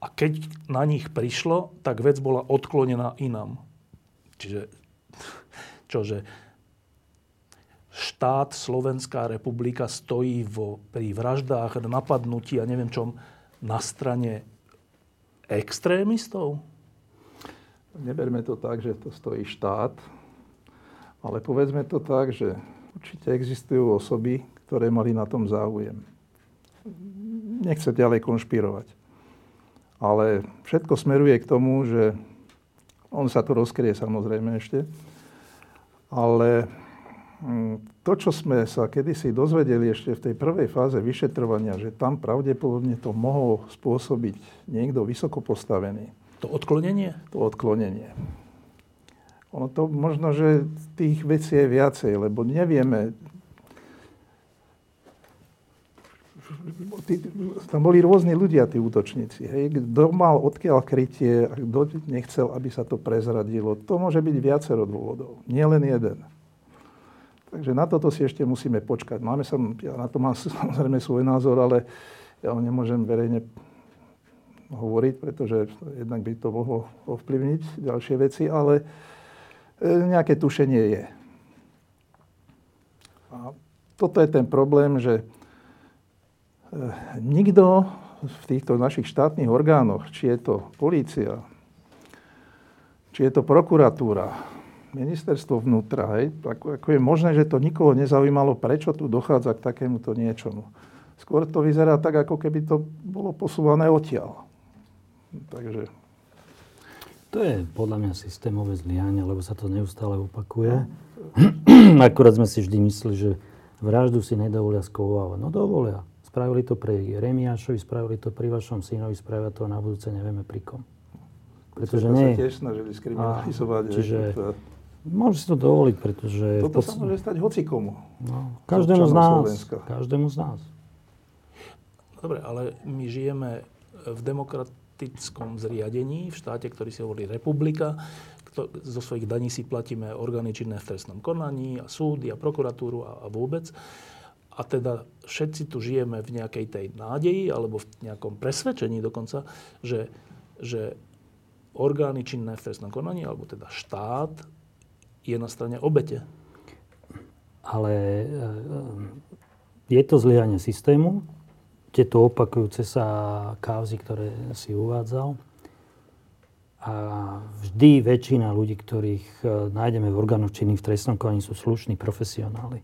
a keď na nich prišlo, tak vec bola odklonená inám. Čiže, čože štát Slovenská republika stojí vo, pri vraždách, napadnutí a neviem čom, na strane extrémistov? Neberme to tak, že to stojí štát, ale povedzme to tak, že určite existujú osoby, ktoré mali na tom záujem. Nechce ďalej konšpirovať. Ale všetko smeruje k tomu, že on sa to rozkrie samozrejme ešte, ale to, čo sme sa kedysi dozvedeli ešte v tej prvej fáze vyšetrovania, že tam pravdepodobne to mohol spôsobiť niekto vysoko postavený. To odklonenie? To odklonenie. Ono to možno, že tých vecí je viacej, lebo nevieme. Tam boli rôzni ľudia, tí útočníci. Hej. Kto mal odkiaľ krytie, kto nechcel, aby sa to prezradilo. To môže byť viacero dôvodov, nie len jeden. Takže na toto si ešte musíme počkať. Máme sa, ja na to mám samozrejme svoj názor, ale ja ho nemôžem verejne hovoriť, pretože jednak by to mohlo ovplyvniť ďalšie veci, ale e, nejaké tušenie je. A toto je ten problém, že e, nikto v týchto našich štátnych orgánoch, či je to polícia, či je to prokuratúra, ministerstvo vnútra, hej, ako, ako je možné, že to nikoho nezaujímalo, prečo tu dochádza k takémuto niečomu. Skôr to vyzerá tak, ako keby to bolo posúvané odtiaľ. Takže... To je podľa mňa systémové zlyhanie, lebo sa to neustále opakuje. Akurát sme si vždy mysleli, že vraždu si nedovolia skovávať. No dovolia. Spravili to pri Remiášovi, spravili to pri vašom synovi, spravia to na budúce nevieme pri kom. Pretože nie... sa tiež snažili skriminalizovať. Čiže, Môže si to dovoliť, pretože... Toto pod... sa môže stať hocikomu. No, každému z nás. Slovenska. Každému z nás. Dobre, ale my žijeme v demokratickom zriadení, v štáte, ktorý si hovorí republika. Kto, zo svojich daní si platíme orgány činné v trestnom konaní a súdy a prokuratúru a, a vôbec. A teda všetci tu žijeme v nejakej tej nádeji alebo v nejakom presvedčení dokonca, že, že orgány činné v trestnom konaní, alebo teda štát, je na strane obete. Ale e, je to zlyhanie systému, tieto opakujúce sa kauzy, ktoré si uvádzal. A vždy väčšina ľudí, ktorých e, nájdeme v orgánoch činných v trestnom konaní, sú slušní profesionáli.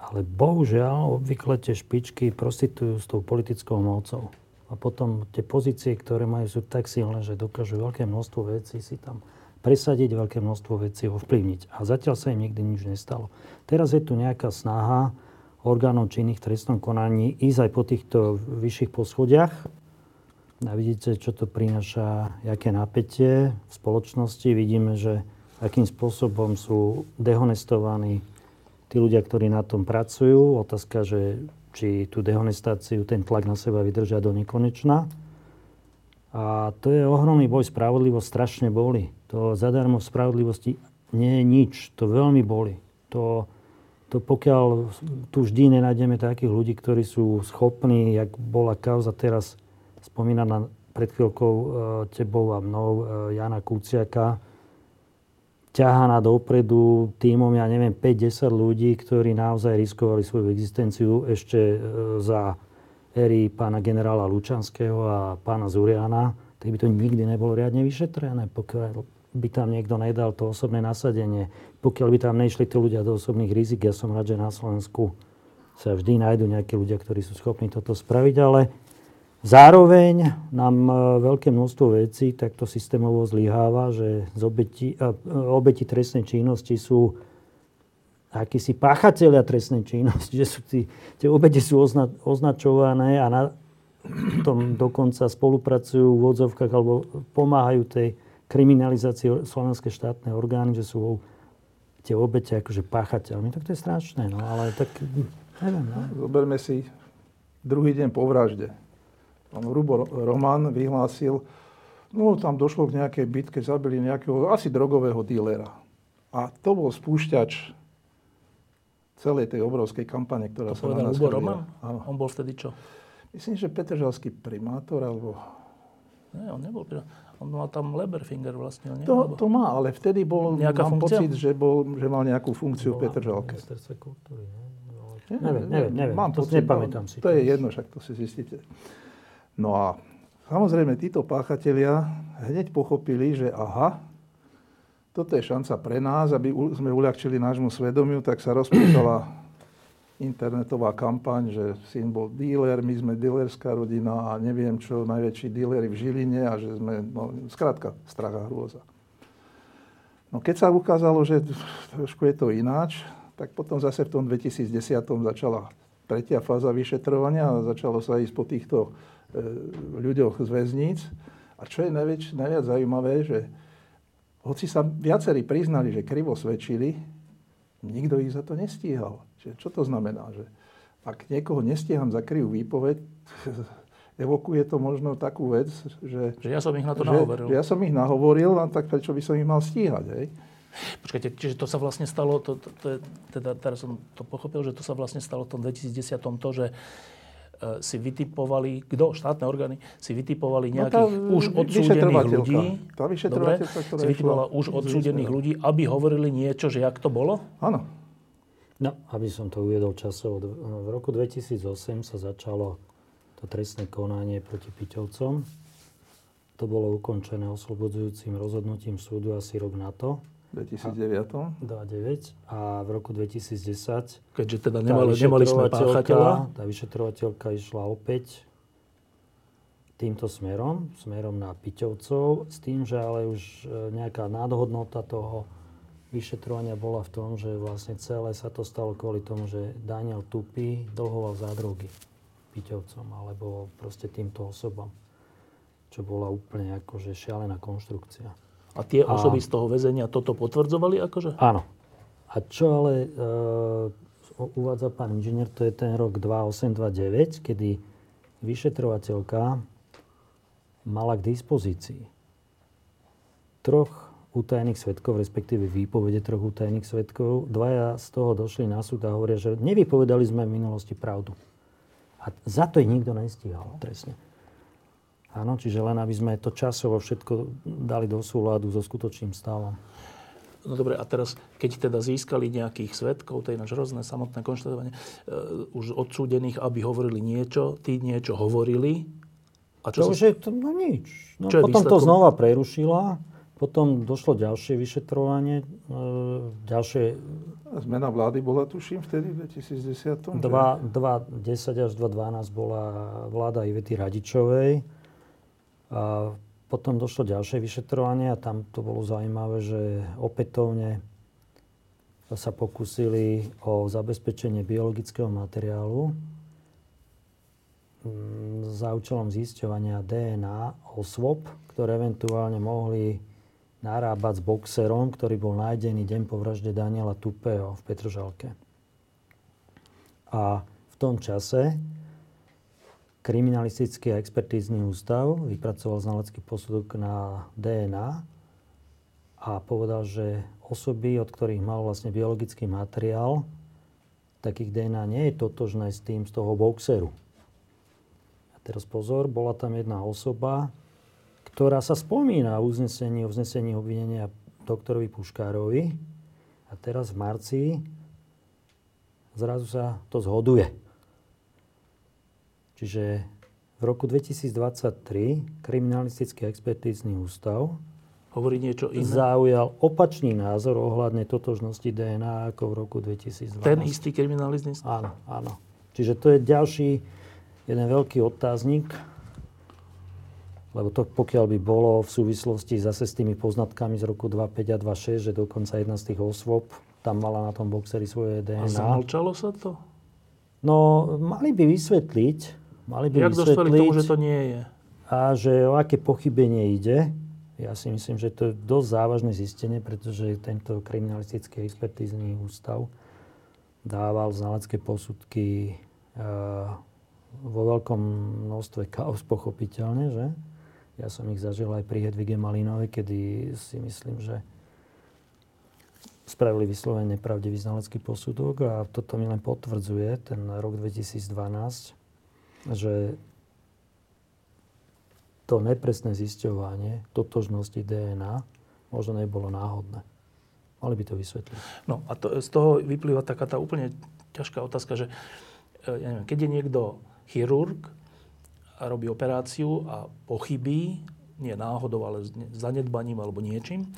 Ale bohužiaľ, obvykle tie špičky prostitujú s tou politickou mocou. A potom tie pozície, ktoré majú, sú tak silné, že dokážu veľké množstvo vecí si tam presadiť veľké množstvo vecí, ovplyvniť. A zatiaľ sa im nikdy nič nestalo. Teraz je tu nejaká snaha orgánov činných v trestnom konaní ísť aj po týchto vyšších poschodiach. A vidíte, čo to prináša, aké napätie v spoločnosti. Vidíme, že akým spôsobom sú dehonestovaní tí ľudia, ktorí na tom pracujú. Otázka, že či tú dehonestáciu, ten tlak na seba vydržia do nekonečna. A to je ohromný boj, spravodlivosť strašne boli. To zadarmo v spravodlivosti nie je nič. To veľmi boli. To, to pokiaľ tu vždy nenájdeme takých ľudí, ktorí sú schopní, jak bola kauza teraz spomínaná pred chvíľkou e, tebou a mnou e, Jana Kuciaka ťahaná dopredu týmom, ja neviem, 5-10 ľudí, ktorí naozaj riskovali svoju existenciu ešte e, za éry pána generála Lučanského a pána Zuriana, tak by to nikdy nebolo riadne vyšetrené, pokiaľ by tam niekto nedal to osobné nasadenie, pokiaľ by tam nešli tí ľudia do osobných rizik. Ja som rád, že na Slovensku sa vždy nájdú nejakí ľudia, ktorí sú schopní toto spraviť, ale Zároveň nám e, veľké množstvo vecí takto systémovo zlyháva, že z obeti, e, obeti trestnej činnosti sú akísi páchatelia trestnej činnosti, že sú tí, tie obete sú ozna, označované a na tom dokonca spolupracujú v odzovkách alebo pomáhajú tej kriminalizácii slovenské štátne orgány, že sú tie obete akože páchateľmi. Tak to je strašné, no ale tak neviem. No. Zoberme si druhý deň po vražde pán Rubo Roman vyhlásil, no tam došlo k nejakej bitke, zabili nejakého asi drogového dílera. A to bol spúšťač celej tej obrovskej kampane, ktorá to sa na nás Rubo Roman? Áno. On bol vtedy čo? Myslím, že Petržalský primátor, alebo... Nie, on nebol On mal tam Leberfinger vlastne, nie? To, to má, ale vtedy bol, Nejaká mám funkcia? pocit, že, bol, že mal nejakú funkciu v Petržalke. kultúry, nie? Neviem, neviem, neviem. Mám to pocit, nepamätám si. To je jedno, však to si zistíte. No a samozrejme títo páchatelia hneď pochopili, že aha, toto je šanca pre nás, aby sme uľahčili nášmu svedomiu, tak sa rozpýtala internetová kampaň, že syn bol díler, my sme dílerská rodina a neviem čo, najväčší díleri v Žiline a že sme, no skrátka, strach a hrôza. No keď sa ukázalo, že trošku je to ináč, tak potom zase v tom 2010 začala tretia fáza vyšetrovania a začalo sa ísť po týchto E, ľuďoch z väzníc. A čo je najviac, najviac zaujímavé, že hoci sa viacerí priznali, že krivo svedčili, nikto ich za to nestíhal. Čiže čo to znamená? Že ak niekoho nestíham za krivú výpoveď, evokuje to možno takú vec, že... Že ja som ich na to že, nahovoril. Že ja som ich nahovoril, a tak prečo by som ich mal stíhať, hej? Počkajte, čiže to sa vlastne stalo, to, to, to je, teda teraz som to pochopil, že to sa vlastne stalo v tom 2010 to, že E, si vytipovali, kto, štátne orgány, si vytipovali no nejakých no už odsúdených ľudí. Tá dobre, si vytipovala už odsúdených ľudí, aby hovorili niečo, že jak to bolo? Áno. No, aby som to uviedol časovo. V roku 2008 sa začalo to trestné konanie proti Piťovcom. To bolo ukončené oslobodzujúcim rozhodnutím súdu asi rok na to. 2009. 2009 a v roku 2010. Keďže teda nemali, nemali sme páchateľa. Tá vyšetrovateľka išla opäť týmto smerom, smerom na Piťovcov, s tým, že ale už e, nejaká nadhodnota toho vyšetrovania bola v tom, že vlastne celé sa to stalo kvôli tomu, že Daniel Tupy dlhoval za drogy Piťovcom alebo proste týmto osobom. Čo bola úplne akože šialená konštrukcia. A tie a... osoby z toho väzenia toto potvrdzovali akože? Áno. A čo ale e, uvádza pán inžinier, to je ten rok 2829, kedy vyšetrovateľka mala k dispozícii troch utajených svetkov, respektíve výpovede troch utajených svetkov. Dvaja z toho došli na súd a hovoria, že nevypovedali sme v minulosti pravdu. A za to ich nikto nestíhal trestne. Áno, čiže len aby sme to časovo všetko dali do súladu so skutočným stavom. No dobre, a teraz, keď teda získali nejakých svetkov, to je náš hrozné samotné konštatovanie, uh, už odsúdených, aby hovorili niečo, tí niečo hovorili. A čo to sa... už je, to, no nič. No, čo potom to znova prerušila, potom došlo ďalšie vyšetrovanie, uh, ďalšie... Zmena vlády bola, tuším, vtedy v 2010? 2, 10 až 2012 bola vláda Ivety Radičovej a potom došlo ďalšie vyšetrovanie a tam to bolo zaujímavé, že opätovne sa pokúsili o zabezpečenie biologického materiálu mm, za účelom zisťovania DNA osôb, ktoré eventuálne mohli narábať s boxerom, ktorý bol nájdený deň po vražde Daniela Tupého v Petržalke. A v tom čase Kriminalistický a expertízny ústav vypracoval znalecký posudok na DNA a povedal, že osoby, od ktorých mal vlastne biologický materiál, takých DNA nie je totožné s tým z toho boxeru. A teraz pozor, bola tam jedna osoba, ktorá sa spomína v uznesení, uznesení obvinenia doktorovi Puškárovi. A teraz v marci zrazu sa to zhoduje. Čiže v roku 2023 Kriminalistický expertízny ústav Hovorí niečo iné? zaujal opačný názor ohľadne totožnosti DNA ako v roku 2012. Ten istý kriminalizmus? Áno, áno. Čiže to je ďalší jeden veľký otáznik, lebo to pokiaľ by bolo v súvislosti zase s tými poznatkami z roku 25 a 26, že dokonca jedna z tých osôb tam mala na tom boxeri svoje DNA. A zamlčalo sa to? No, mali by vysvetliť, mali by Jak vysvetliť dostali k tomu, že to nie je? a že o aké pochybenie ide. Ja si myslím, že to je dosť závažné zistenie, pretože tento kriminalistický expertízny ústav dával znalecké posudky e, vo veľkom množstve kaos, pochopiteľne, že? Ja som ich zažil aj pri Hedvige Malinovej, kedy si myslím, že spravili vyslovene nepravdivý znalecký posudok a toto mi len potvrdzuje ten rok 2012, že to nepresné zisťovanie totožnosti DNA možno nebolo náhodné. Mali by to vysvetliť. No a to, z toho vyplýva taká tá úplne ťažká otázka, že e, ja neviem, keď je niekto chirurg robí operáciu a pochybí, nie náhodou, ale zanedbaním alebo niečím,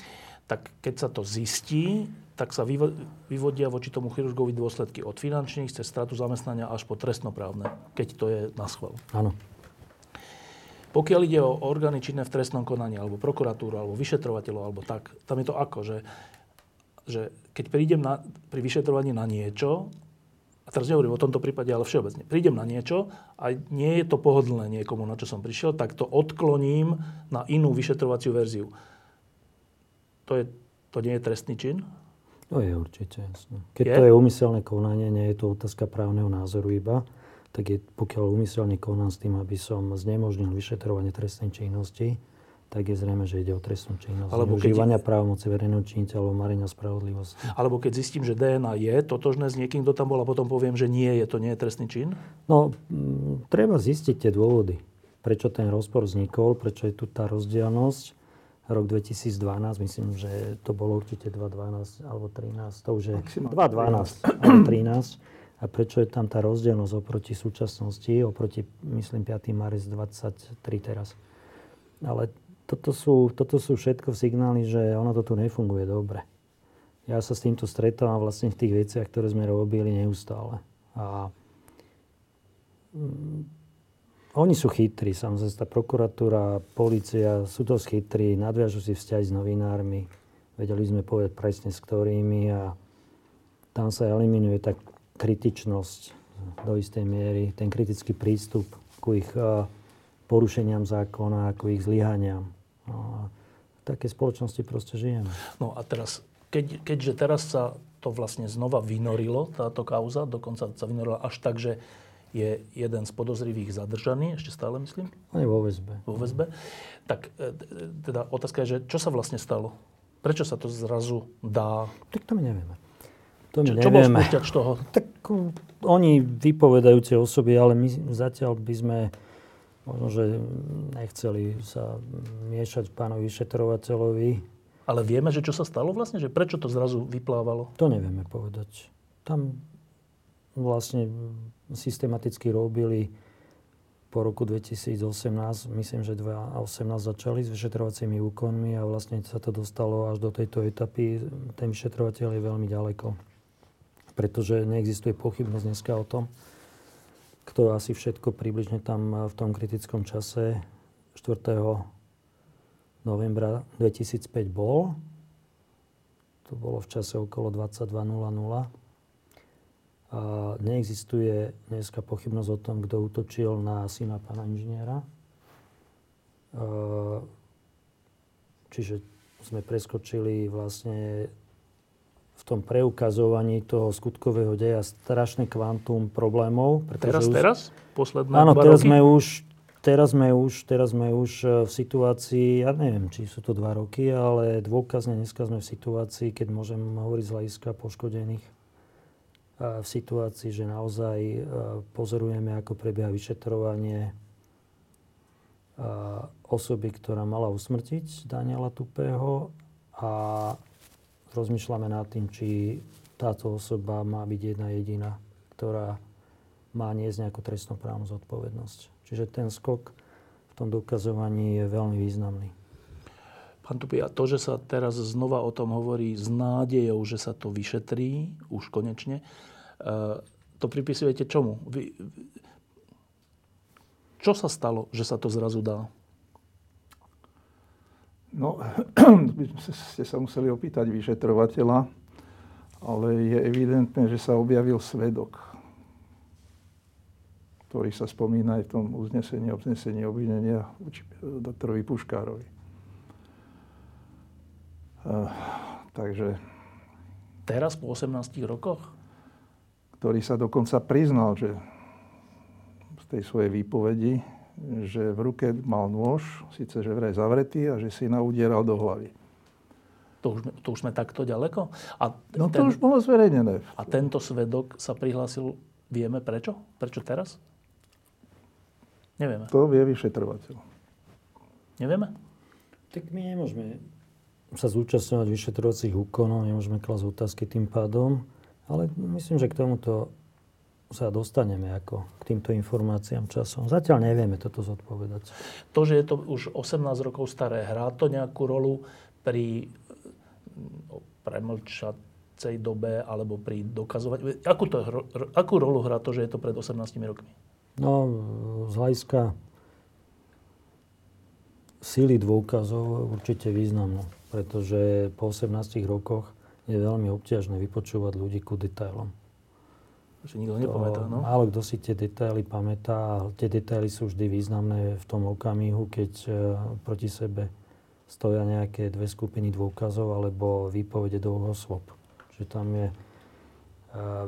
tak keď sa to zistí, tak sa vyvodia voči tomu chirurgovi dôsledky od finančných cez stratu zamestnania až po trestnoprávne, keď to je na schvál. Áno. Pokiaľ ide o orgány činné v trestnom konaní, alebo prokuratúru, alebo vyšetrovateľov, alebo tak, tam je to ako, že, že keď prídem na, pri vyšetrovaní na niečo, a teraz nehovorím o tomto prípade, ale všeobecne, prídem na niečo a nie je to pohodlné niekomu, na čo som prišiel, tak to odkloním na inú vyšetrovaciu verziu. To, je, to nie je trestný čin? To je určite jasné. Keď je? to je úmyselné konanie, nie je to otázka právneho názoru iba tak je, pokiaľ umyselne konám s tým, aby som znemožnil vyšetrovanie trestnej činnosti, tak je zrejme, že ide o trestnú činnosť. Alebo Užívania keď... právomoci verejného činiteľa alebo marenia spravodlivosti. Alebo keď zistím, že DNA je totožné s niekým, kto tam bol a potom poviem, že nie je, to nie je trestný čin? No, m, treba zistiť tie dôvody. Prečo ten rozpor vznikol, prečo je tu tá rozdielnosť. Rok 2012, myslím, že to bolo určite 2.12 alebo 13, to už je 2.12 alebo 13 a prečo je tam tá rozdielnosť oproti súčasnosti, oproti, myslím, 5. marec 23 teraz. Ale toto sú, toto sú všetko signály, že ono to tu nefunguje dobre. Ja sa s týmto stretávam vlastne v tých veciach, ktoré sme robili neustále. A mm, oni sú chytrí, samozrejme, tá prokuratúra, policia sú dosť chytrí, nadviažu si vzťahy s novinármi, vedeli sme povedať presne s ktorými a tam sa eliminuje tak kritičnosť do istej miery, ten kritický prístup ku ich e, porušeniam zákona, ku ich zlyhaniam. No v takej spoločnosti proste žijeme. No a teraz, keď, keďže teraz sa to vlastne znova vynorilo, táto kauza, dokonca sa vynorila až tak, že je jeden z podozrivých zadržaný, ešte stále myslím? Aj vo väzbe. Vo väzbe. Tak e, teda otázka je, že čo sa vlastne stalo? Prečo sa to zrazu dá? Tak to my nevieme. To my čo, čo bol spúšťač toho? Tak oni vypovedajúce osoby, ale my zatiaľ by sme možno, že nechceli sa miešať pánovi vyšetrovateľovi. Ale vieme, že čo sa stalo vlastne? Že prečo to zrazu vyplávalo? To nevieme povedať. Tam vlastne systematicky robili po roku 2018, myslím, že 2018 začali s vyšetrovacími úkonmi a vlastne sa to dostalo až do tejto etapy. Ten vyšetrovateľ je veľmi ďaleko pretože neexistuje pochybnosť dneska o tom, kto asi všetko približne tam v tom kritickom čase 4. novembra 2005 bol. To bolo v čase okolo 22.00. A neexistuje dneska pochybnosť o tom, kto útočil na syna pána inžiniera. Čiže sme preskočili vlastne v tom preukazovaní toho skutkového deja strašné kvantum problémov. Teraz, už, teraz? Posledné Áno, teraz roky? sme už Teraz sme, už, teraz sme už e, v situácii, ja neviem, či sú to dva roky, ale dôkazne dneska sme v situácii, keď môžem hovoriť z hľadiska poškodených, v situácii, že naozaj e, pozorujeme, ako prebieha vyšetrovanie osoby, ktorá mala usmrtiť Daniela Tupého a rozmýšľame nad tým, či táto osoba má byť jedna jediná, ktorá má niesť nejakú trestnoprávnu zodpovednosť. Čiže ten skok v tom dokazovaní je veľmi významný. Pán Tupi, to, že sa teraz znova o tom hovorí s nádejou, že sa to vyšetrí, už konečne, e, to pripisujete čomu? Vy, čo sa stalo, že sa to zrazu dá? No, ste sa museli opýtať vyšetrovateľa, ale je evidentné, že sa objavil svedok, ktorý sa spomína aj v tom uznesení, obnesení obvinenia doktorovi Puškárovi. Uh, takže... Teraz po 18 rokoch? Ktorý sa dokonca priznal, že z tej svojej výpovedi, že v ruke mal nôž, síce že vraj zavretý a že si naudieral do hlavy. To už, to už sme takto ďaleko? A no to ten, už bolo zverejnené. A tento svedok sa prihlásil, vieme prečo? Prečo teraz? Nevieme. To vie vyšetrovateľ. Nevieme? Tak my nemôžeme sa zúčastňovať vyšetrovacích úkonov, nemôžeme klasť otázky tým pádom, ale myslím, že k tomuto sa dostaneme ako k týmto informáciám časom. Zatiaľ nevieme toto zodpovedať. To, že je to už 18 rokov staré, hrá to nejakú rolu pri no, premlčacej dobe alebo pri dokazovaní? Akú, to, akú rolu hrá to, že je to pred 18 rokmi? No, z hľadiska síly dôkazov určite významnú, pretože po 18 rokoch je veľmi obťažné vypočúvať ľudí ku detailom. Že nikto nepamätá, no? Málo kto si tie detaily pamätá a tie detaily sú vždy významné v tom okamihu, keď uh, proti sebe stoja nejaké dve skupiny dôkazov alebo výpovede dvoch osôb. Že tam je uh,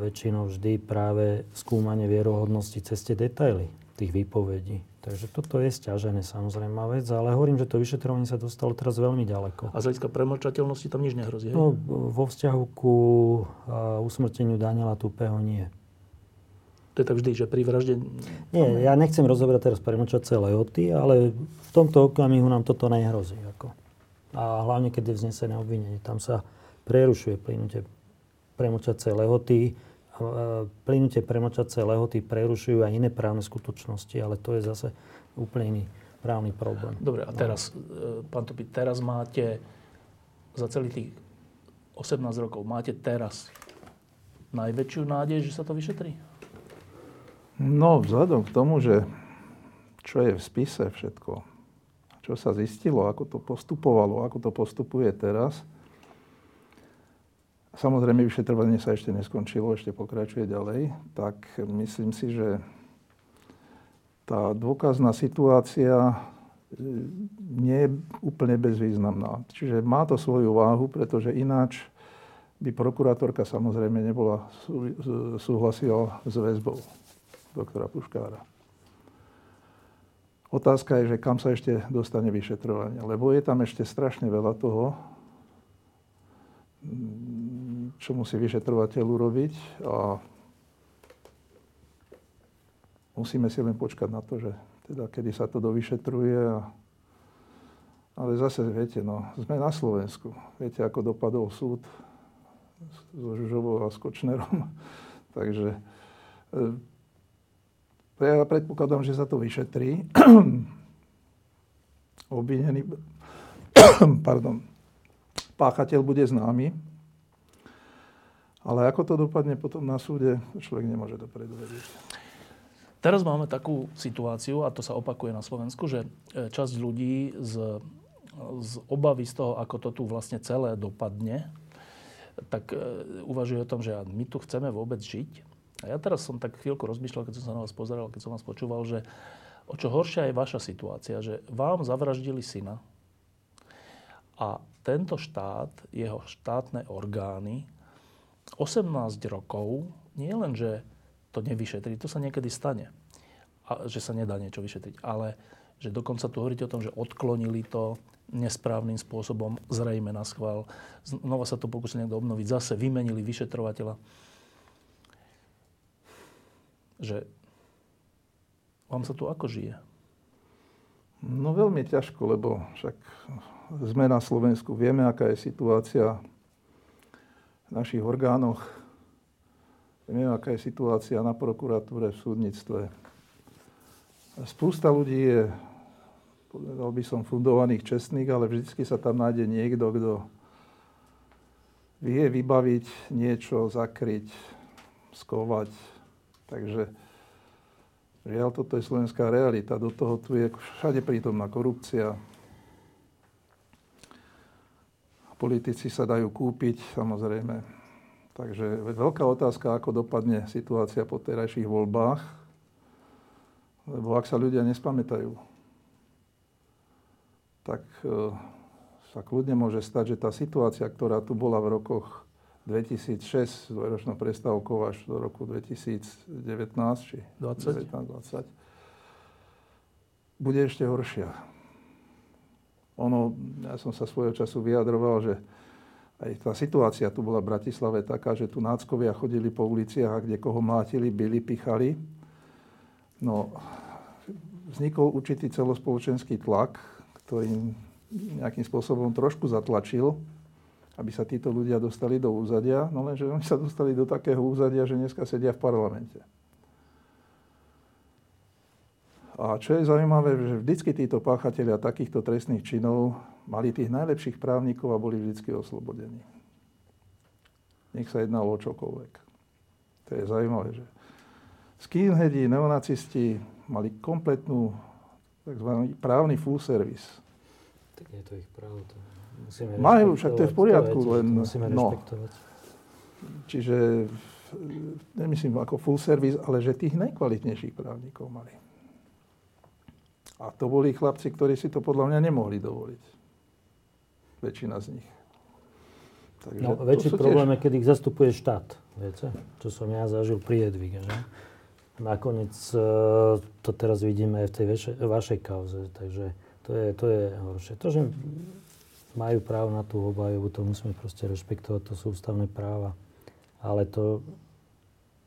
väčšinou vždy práve skúmanie vierohodnosti cez tie detaily tých výpovedí. Takže toto je stiažené samozrejme vec, ale hovorím, že to vyšetrovanie sa dostalo teraz veľmi ďaleko. A z hľadiska premlčateľnosti tam nič nehrozí? No, vo vzťahu ku uh, usmrteniu Daniela Tupého nie. To je tak vždy, že pri vražde... Nie, ja nechcem rozoberať teraz premlčacie lehoty, ale v tomto okamihu nám toto nehrozí. Ako. A hlavne, keď je vznesené obvinenie. Tam sa prerušuje plynutie premlčacie lehoty. Plynutie premlčacie lehoty prerušujú aj iné právne skutočnosti, ale to je zase úplne iný právny problém. Dobre, a teraz, no. pán Topi, teraz máte za celých tých 18 rokov, máte teraz najväčšiu nádej, že sa to vyšetrí? No, vzhľadom k tomu, že čo je v spise všetko, čo sa zistilo, ako to postupovalo, ako to postupuje teraz, samozrejme vyšetrovanie sa ešte neskončilo, ešte pokračuje ďalej, tak myslím si, že tá dôkazná situácia e, nie je úplne bezvýznamná. Čiže má to svoju váhu, pretože ináč by prokurátorka samozrejme nebola súhlasila s väzbou doktora Puškára. Otázka je, že kam sa ešte dostane vyšetrovanie. Lebo je tam ešte strašne veľa toho, čo musí vyšetrovateľ urobiť a musíme si len počkať na to, že teda kedy sa to dovyšetruje. A... Ale zase, viete, no, sme na Slovensku. Viete, ako dopadol súd so Žužovou a s Kočnerom. Takže e, ja predpokladám, že sa to vyšetrí. Obvinený, pardon, páchateľ bude známy. Ale ako to dopadne potom na súde, človek nemôže dopredu vedieť. Teraz máme takú situáciu, a to sa opakuje na Slovensku, že e, časť ľudí z, z obavy z toho, ako to tu vlastne celé dopadne, tak e, uvažuje o tom, že my tu chceme vôbec žiť a ja teraz som tak chvíľku rozmýšľal, keď som sa na vás pozeral, keď som vás počúval, že o čo horšia je vaša situácia, že vám zavraždili syna a tento štát, jeho štátne orgány 18 rokov nie len, že to nevyšetrí, to sa niekedy stane, a že sa nedá niečo vyšetriť, ale že dokonca tu hovoríte o tom, že odklonili to nesprávnym spôsobom, zrejme na schvál. Znova sa to pokúsili niekto obnoviť, zase vymenili vyšetrovateľa že vám sa tu ako žije? No veľmi ťažko, lebo však sme na Slovensku, vieme, aká je situácia v našich orgánoch, vieme, aká je situácia na prokuratúre, v súdnictve. Spústa ľudí je, povedal by som, fundovaných čestných, ale vždy sa tam nájde niekto, kto vie vybaviť niečo, zakryť, skovať. Takže žiaľ, toto je slovenská realita. Do toho tu je všade prítomná korupcia. Politici sa dajú kúpiť, samozrejme. Takže veľká otázka, ako dopadne situácia po terajších voľbách lebo ak sa ľudia nespamätajú, tak e, sa kľudne môže stať, že tá situácia, ktorá tu bola v rokoch 2006 s dvojročnou prestávkou až do roku 2019 či 20. 20, bude ešte horšia. Ono, ja som sa svojho času vyjadroval, že aj tá situácia tu bola v Bratislave taká, že tu náckovia chodili po uliciach a kde koho mlátili, byli, pichali. No, vznikol určitý celospoločenský tlak, ktorý nejakým spôsobom trošku zatlačil, aby sa títo ľudia dostali do úzadia, no lenže oni sa dostali do takého úzadia, že dneska sedia v parlamente. A čo je zaujímavé, že vždycky títo páchatelia takýchto trestných činov mali tých najlepších právnikov a boli vždycky oslobodení. Nech sa jednalo o čokoľvek. To je zaujímavé, že skinheadi, neonacisti mali kompletnú tzv. právny full service. Tak je to ich právo. To musíme Majú, však to je v poriadku, to len... To musíme no, Čiže nemyslím ako full service, ale že tých najkvalitnejších právnikov mali. A to boli chlapci, ktorí si to podľa mňa nemohli dovoliť. Väčšina z nich. Takže no, väčší problém tiež... je, keď ich zastupuje štát. Viete? Čo som ja zažil pri Edvige. Že? Nakoniec e, to teraz vidíme aj v tej vašej, vašej kauze, takže to je, to je horšie. To, že majú právo na tú obhajobu, to musíme proste rešpektovať, to sú ústavné práva. Ale to,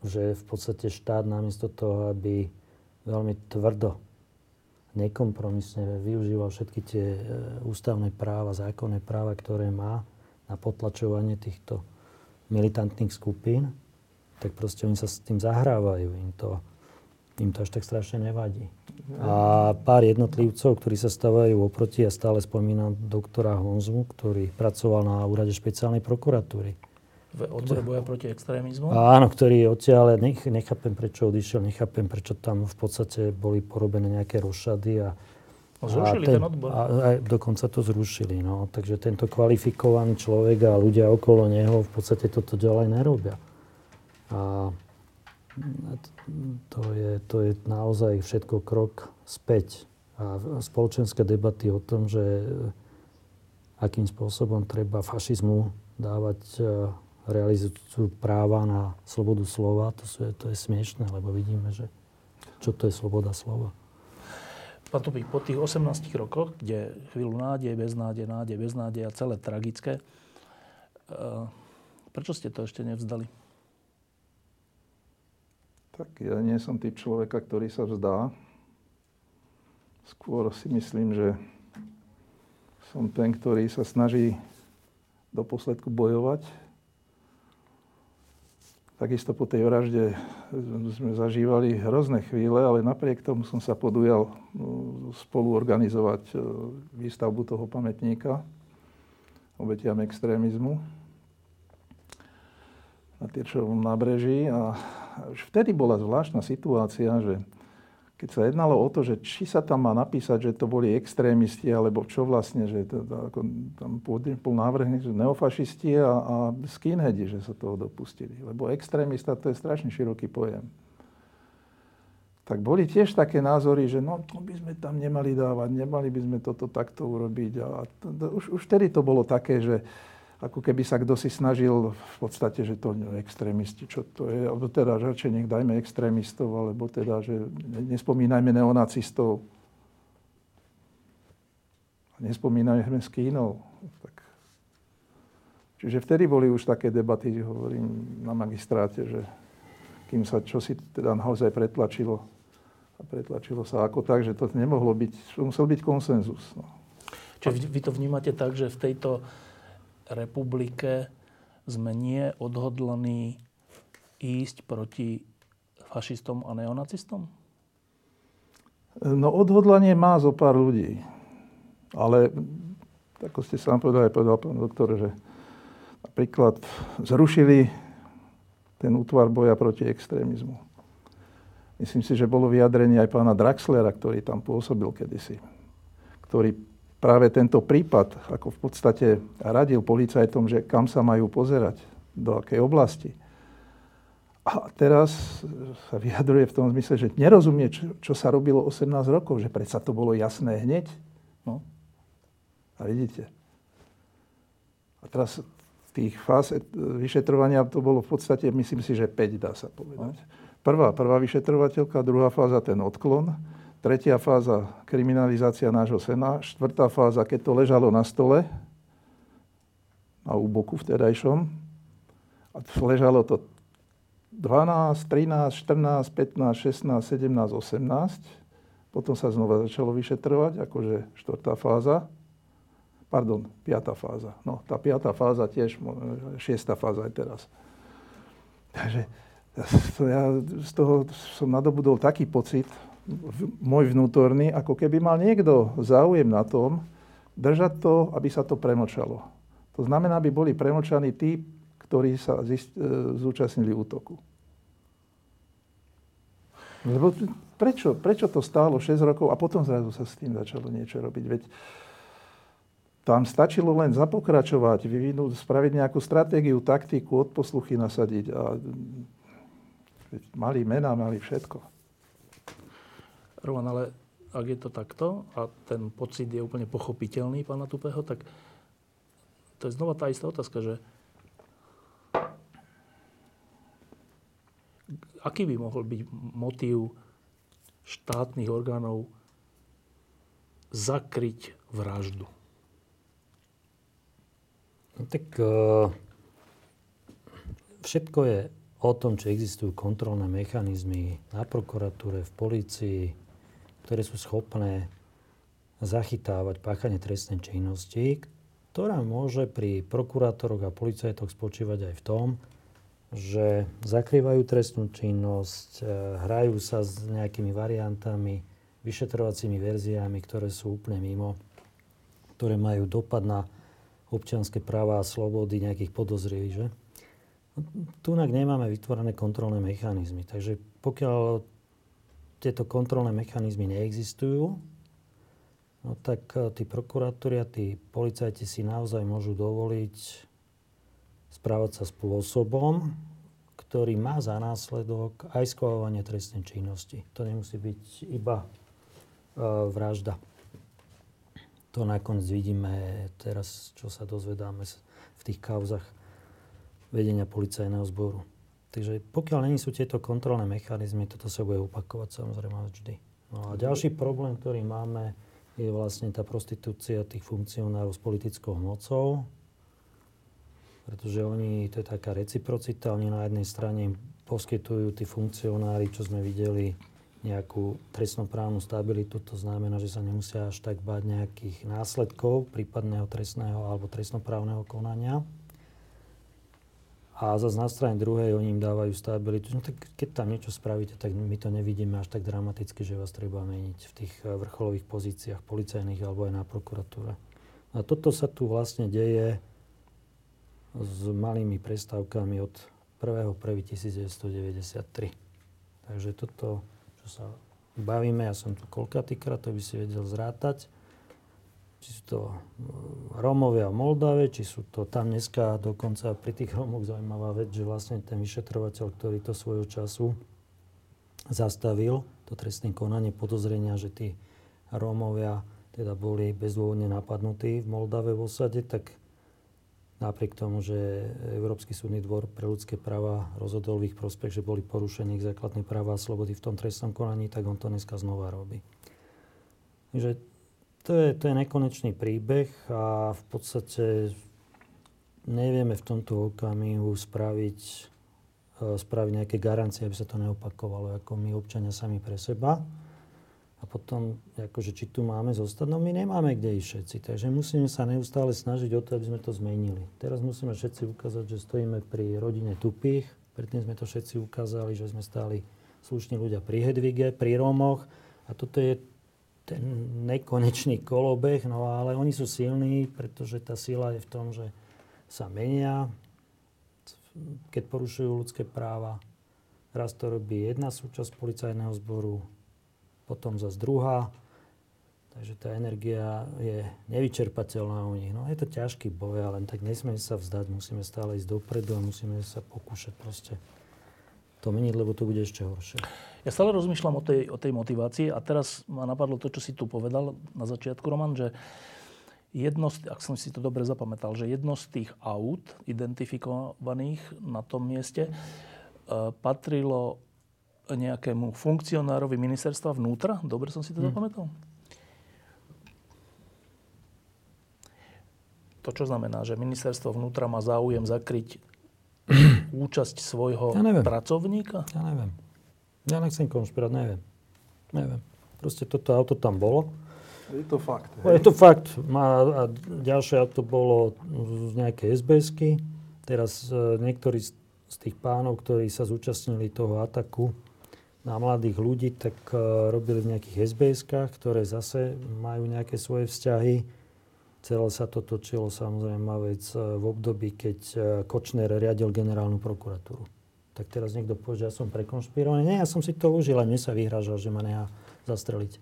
že v podstate štát namiesto toho, aby veľmi tvrdo, nekompromisne využíval všetky tie e, ústavné práva, zákonné práva, ktoré má na potlačovanie týchto militantných skupín, tak proste oni sa s tým zahrávajú. Im to, im to až tak strašne nevadí. A pár jednotlivcov, ktorí sa stávajú oproti, ja stále spomínam doktora Honzu, ktorý pracoval na úrade špeciálnej prokuratúry. V odbore boja proti extrémizmu? Áno, ktorý odtiaľ, nech, nechápem, prečo odišiel, nechápem, prečo tam v podstate boli porobené nejaké rošady a Zrušili a ten, ten odbor? A, a dokonca to zrušili. No. Takže tento kvalifikovaný človek a ľudia okolo neho v podstate toto ďalej nerobia. A to je, to je naozaj všetko krok späť. A spoločenské debaty o tom, že akým spôsobom treba fašizmu dávať e, realizáciu práva na slobodu slova, to, sú, to je smiešné, lebo vidíme, že čo to je sloboda slova. Pán Topík, po tých 18 rokoch, kde chvíľu nádej, beznádej, nádej, beznádej a celé tragické, e, prečo ste to ešte nevzdali? Tak ja nie som typ človeka, ktorý sa vzdá. Skôr si myslím, že som ten, ktorý sa snaží do posledku bojovať. Takisto po tej vražde sme zažívali hrozné chvíle, ale napriek tomu som sa podujal no, spolu organizovať e, výstavbu toho pamätníka obetiam extrémizmu na Tyrčovom nábreží a už vtedy bola zvláštna situácia, že keď sa jednalo o to, že či sa tam má napísať, že to boli extrémisti, alebo čo vlastne, že to, to, ako, tam bol návrh, že neofašisti a, a skinheadi, že sa toho dopustili. Lebo extrémista to je strašne široký pojem. Tak boli tiež také názory, že no to by sme tam nemali dávať, nemali by sme toto takto urobiť. A to, to, už, už vtedy to bolo také, že ako keby sa kto si snažil v podstate, že to extrémisti, čo to je, alebo teda radšej nech dajme extrémistov, alebo teda, že nespomínajme neonacistov. Nespomínajme skínov. Tak. Čiže vtedy boli už také debaty, hovorím na magistráte, že kým sa čo si teda naozaj pretlačilo A pretlačilo sa ako tak, že to nemohlo byť, musel byť konsenzus. No. Čiže vy, vy to vnímate tak, že v tejto republike sme nie odhodlaní ísť proti fašistom a neonacistom? No odhodlanie má zo pár ľudí. Ale, ako ste sám povedali, povedal pán doktor, že napríklad zrušili ten útvar boja proti extrémizmu. Myslím si, že bolo vyjadrenie aj pána Draxlera, ktorý tam pôsobil kedysi, ktorý práve tento prípad, ako v podstate radil policajtom, že kam sa majú pozerať, do akej oblasti. A teraz sa vyjadruje v tom zmysle, že nerozumie, čo, čo sa robilo 18 rokov, že predsa to bolo jasné hneď. No. A vidíte. A teraz tých fáz vyšetrovania to bolo v podstate, myslím si, že 5 dá sa povedať. No. Prvá, prvá vyšetrovateľka, druhá fáza ten odklon, tretia fáza kriminalizácia nášho sena, štvrtá fáza, keď to ležalo na stole, a u boku vtedajšom, a ležalo to 12, 13, 14, 15, 16, 17, 18. Potom sa znova začalo vyšetrovať, akože štvrtá fáza. Pardon, piatá fáza. No, tá piatá fáza tiež, šiestá fáza aj teraz. Takže ja z toho som nadobudol taký pocit, môj vnútorný, ako keby mal niekto záujem na tom, držať to, aby sa to premočalo. To znamená, aby boli premočaní tí, ktorí sa zist, e, zúčastnili útoku. Lebo prečo, prečo to stálo 6 rokov a potom zrazu sa s tým začalo niečo robiť? Veď tam stačilo len zapokračovať, vyvinúť, spraviť nejakú stratégiu, taktiku, odposluchy nasadiť a Mali mená, mali všetko. Roman, ale ak je to takto a ten pocit je úplne pochopiteľný pána Tupého, tak to je znova tá istá otázka, že aký by mohol byť motív štátnych orgánov zakryť vraždu? No tak uh, všetko je o tom, či existujú kontrolné mechanizmy na prokuratúre, v polícii, ktoré sú schopné zachytávať páchanie trestnej činnosti, ktorá môže pri prokurátoroch a policajtoch spočívať aj v tom, že zakrývajú trestnú činnosť, e, hrajú sa s nejakými variantami, vyšetrovacími verziami, ktoré sú úplne mimo, ktoré majú dopad na občianské práva a slobody nejakých podozrivých, že? Tunak nemáme vytvorené kontrolné mechanizmy. Takže pokiaľ tieto kontrolné mechanizmy neexistujú, no tak e, tí prokurátori a tí policajti si naozaj môžu dovoliť správať sa spôsobom, ktorý má za následok aj skvávanie trestnej činnosti. To nemusí byť iba uh, vražda. To nakoniec vidíme teraz, čo sa dozvedáme v tých kauzach vedenia policajného zboru. Takže pokiaľ není sú tieto kontrolné mechanizmy, toto sa bude opakovať samozrejme vždy. No a ďalší problém, ktorý máme, je vlastne tá prostitúcia tých funkcionárov s politickou mocou, pretože oni, to je taká reciprocita, oni na jednej strane poskytujú tí funkcionári, čo sme videli, nejakú trestnoprávnu stabilitu, to znamená, že sa nemusia až tak báť nejakých následkov prípadného trestného alebo trestnoprávneho konania. A zase na strane druhej oni im dávajú stabilitu. No tak keď tam niečo spravíte, tak my to nevidíme až tak dramaticky, že vás treba meniť v tých eh, vrcholových pozíciách policajných alebo aj na prokuratúre. A toto sa tu vlastne deje s malými prestávkami od 1.1.1993. Takže toto, čo sa bavíme, ja som tu koľkatýkrát, to by si vedel zrátať, či sú to e, Rómovia v Moldave, či sú to tam dneska dokonca pri tých Rómoch zaujímavá vec, že vlastne ten vyšetrovateľ, ktorý to svojho času zastavil, to trestné konanie podozrenia, že tí Rómovia teda boli bezdôvodne napadnutí v Moldave v osade, tak napriek tomu, že Európsky súdny dvor pre ľudské práva rozhodol v ich prospech, že boli porušené ich základné práva a slobody v tom trestnom konaní, tak on to dneska znova robí. Takže to je, to je nekonečný príbeh a v podstate nevieme v tomto okamihu spraviť, e, spraviť nejaké garancie, aby sa to neopakovalo, ako my občania sami pre seba. A potom, akože či tu máme zostať, no my nemáme kde ísť všetci. Takže musíme sa neustále snažiť o to, aby sme to zmenili. Teraz musíme všetci ukázať, že stojíme pri rodine tupých. Predtým sme to všetci ukázali, že sme stáli slušní ľudia pri Hedvige, pri Rómoch. A toto je ten nekonečný kolobeh, no ale oni sú silní, pretože tá sila je v tom, že sa menia, keď porušujú ľudské práva. Raz to robí jedna súčasť policajného zboru, potom zase druhá. Takže tá energia je nevyčerpateľná u nich. No je to ťažký boj, ale tak nesmieme sa vzdať, musíme stále ísť dopredu a musíme sa pokúšať proste to meniť, lebo to bude ešte horšie. Ja stále rozmýšľam o tej, o tej motivácii a teraz ma napadlo to, čo si tu povedal na začiatku, Roman, že jedno, z, ak som si to dobre zapamätal, že jedno z tých aut identifikovaných na tom mieste e, patrilo nejakému funkcionárovi ministerstva vnútra? Dobre som si to hmm. zapamätal? To čo znamená, že ministerstvo vnútra má záujem zakryť účasť svojho ja neviem. pracovníka? Ja neviem. Ja nechcem konšpirať, neviem. Neviem. Proste toto auto tam bolo. Je to fakt. Hej? Je to fakt. Má, a ďalšie auto bolo z nejakej SBS-ky. Teraz e, niektorí z, z tých pánov, ktorí sa zúčastnili toho ataku, na mladých ľudí, tak uh, robili v nejakých SBS-kách, ktoré zase majú nejaké svoje vzťahy. Celé sa to točilo samozrejme vec uh, v období, keď uh, Kočner riadil generálnu prokuratúru. Tak teraz niekto povie, že ja som prekonšpirovaný. Nie, ja som si to užil a mne sa vyhražal, že ma nechá zastreliť.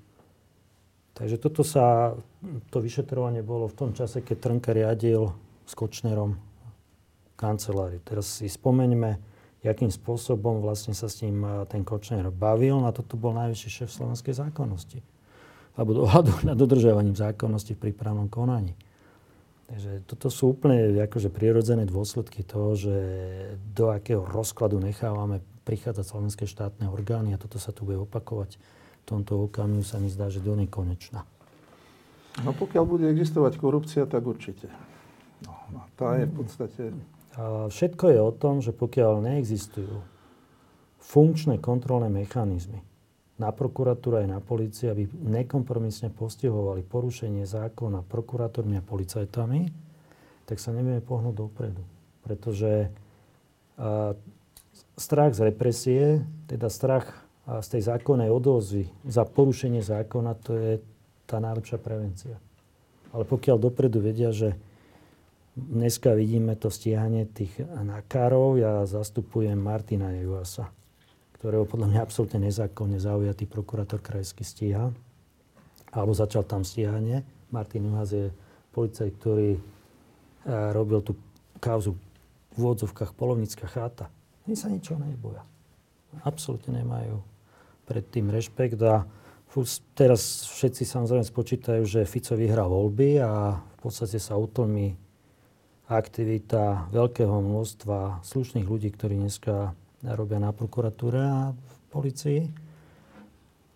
Takže toto sa, to vyšetrovanie bolo v tom čase, keď Trnka riadil s Kočnerom kanceláriu. Teraz si spomeňme, akým spôsobom vlastne sa s ním ten Kočner bavil. A toto bol najvyšší šéf slovenskej zákonnosti. Alebo dohľadu nad dodržiavaním zákonnosti v prípravnom konaní. Takže toto sú úplne akože prirodzené dôsledky toho, že do akého rozkladu nechávame prichádzať slovenské štátne orgány a toto sa tu bude opakovať. V tomto okamihu sa mi zdá, že do nekonečna. No pokiaľ bude existovať korupcia, tak určite. No, tá je v podstate Všetko je o tom, že pokiaľ neexistujú funkčné kontrolné mechanizmy na prokuratúru aj na policii, aby nekompromisne postihovali porušenie zákona prokurátormi a policajtami, tak sa nevieme pohnúť dopredu. Pretože a, strach z represie, teda strach a z tej zákonnej odozvy za porušenie zákona, to je tá najlepšia prevencia. Ale pokiaľ dopredu vedia, že Dneska vidíme to stíhanie tých nakárov. Ja zastupujem Martina Juasa, ktorého podľa mňa absolútne nezákonne zaujatý prokurátor krajský stíha. Alebo začal tam stíhanie. Martin Juhas je policajt, ktorý e, robil tú kauzu v úvodzovkách polovnícka cháta. Oni sa ničoho neboja. Absolútne nemajú pred tým rešpekt a teraz všetci samozrejme spočítajú, že Fico vyhrá voľby a v podstate sa utlmi aktivita veľkého množstva slušných ľudí, ktorí dneska robia na prokuratúre a v policii.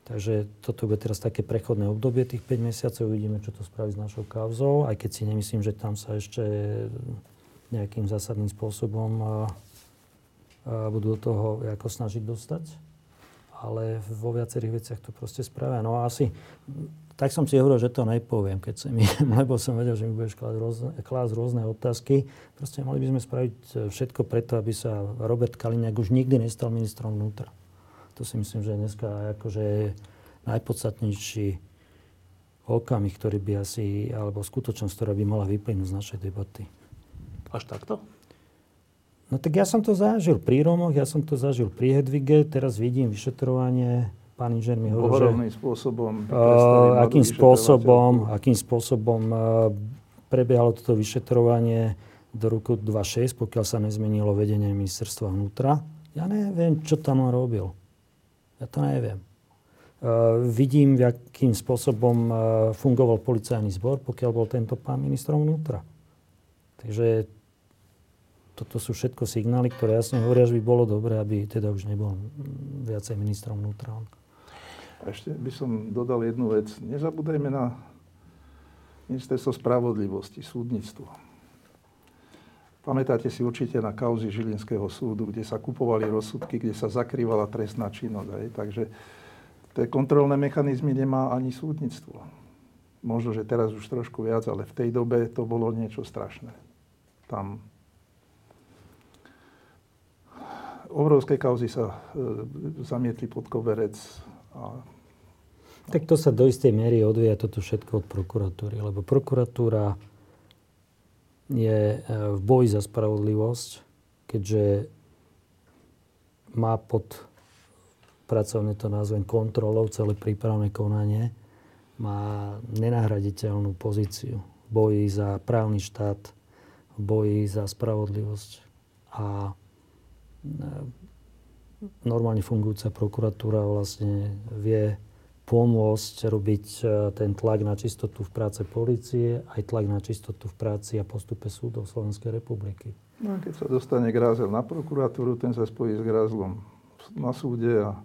Takže toto bude teraz také prechodné obdobie, tých 5 mesiacov, uvidíme, čo to spraví s našou kauzou, aj keď si nemyslím, že tam sa ešte nejakým zásadným spôsobom a, a budú do toho ako snažiť dostať. Ale vo viacerých veciach to proste spravia. No a asi tak som si hovoril, že to nepoviem, keď som, lebo som vedel, že mi budeš klásť rôzne, klásť rôzne otázky. Proste mali by sme spraviť e, všetko preto, aby sa Robert Kaliňák už nikdy nestal ministrom vnútra. To si myslím, že je dneska akože najpodstatnejší okamih, ktorý by asi, alebo skutočnosť, ktorá by mala vyplynúť z našej debaty. Až takto? No tak ja som to zažil pri Romoch, ja som to zažil pri Hedvige, teraz vidím vyšetrovanie pán inžer mi hovoril, že... spôsobom uh, akým spôsobom, akým spôsobom uh, prebiehalo toto vyšetrovanie do roku 2006, pokiaľ sa nezmenilo vedenie ministerstva vnútra. Ja neviem, čo tam on robil. Ja to neviem. Uh, vidím, akým spôsobom uh, fungoval policajný zbor, pokiaľ bol tento pán ministrom vnútra. Takže toto sú všetko signály, ktoré jasne hovoria, že by bolo dobré, aby teda už nebol viacej ministrom vnútra. Ešte by som dodal jednu vec. Nezabúdajme na ministerstvo spravodlivosti, súdnictvo. Pamätáte si určite na kauzy Žilinského súdu, kde sa kupovali rozsudky, kde sa zakrývala trestná činnosť. Aj? Takže tie kontrolné mechanizmy nemá ani súdnictvo. Možno, že teraz už trošku viac, ale v tej dobe to bolo niečo strašné. Tam obrovské kauzy sa e, zamietli pod koberec. Tak to sa do istej miery odvíja toto všetko od prokuratúry, lebo prokuratúra je e, v boji za spravodlivosť, keďže má pod pracovne to nazvem kontrolou celé prípravné konanie má nenahraditeľnú pozíciu v boji za právny štát, v boji za spravodlivosť. A e, normálne fungujúca prokuratúra vlastne vie pomôcť robiť e, ten tlak na čistotu v práce policie, aj tlak na čistotu v práci a postupe súdov Slovenskej republiky. No, keď sa dostane grázel na prokuratúru, ten sa spojí s grázlom na súde a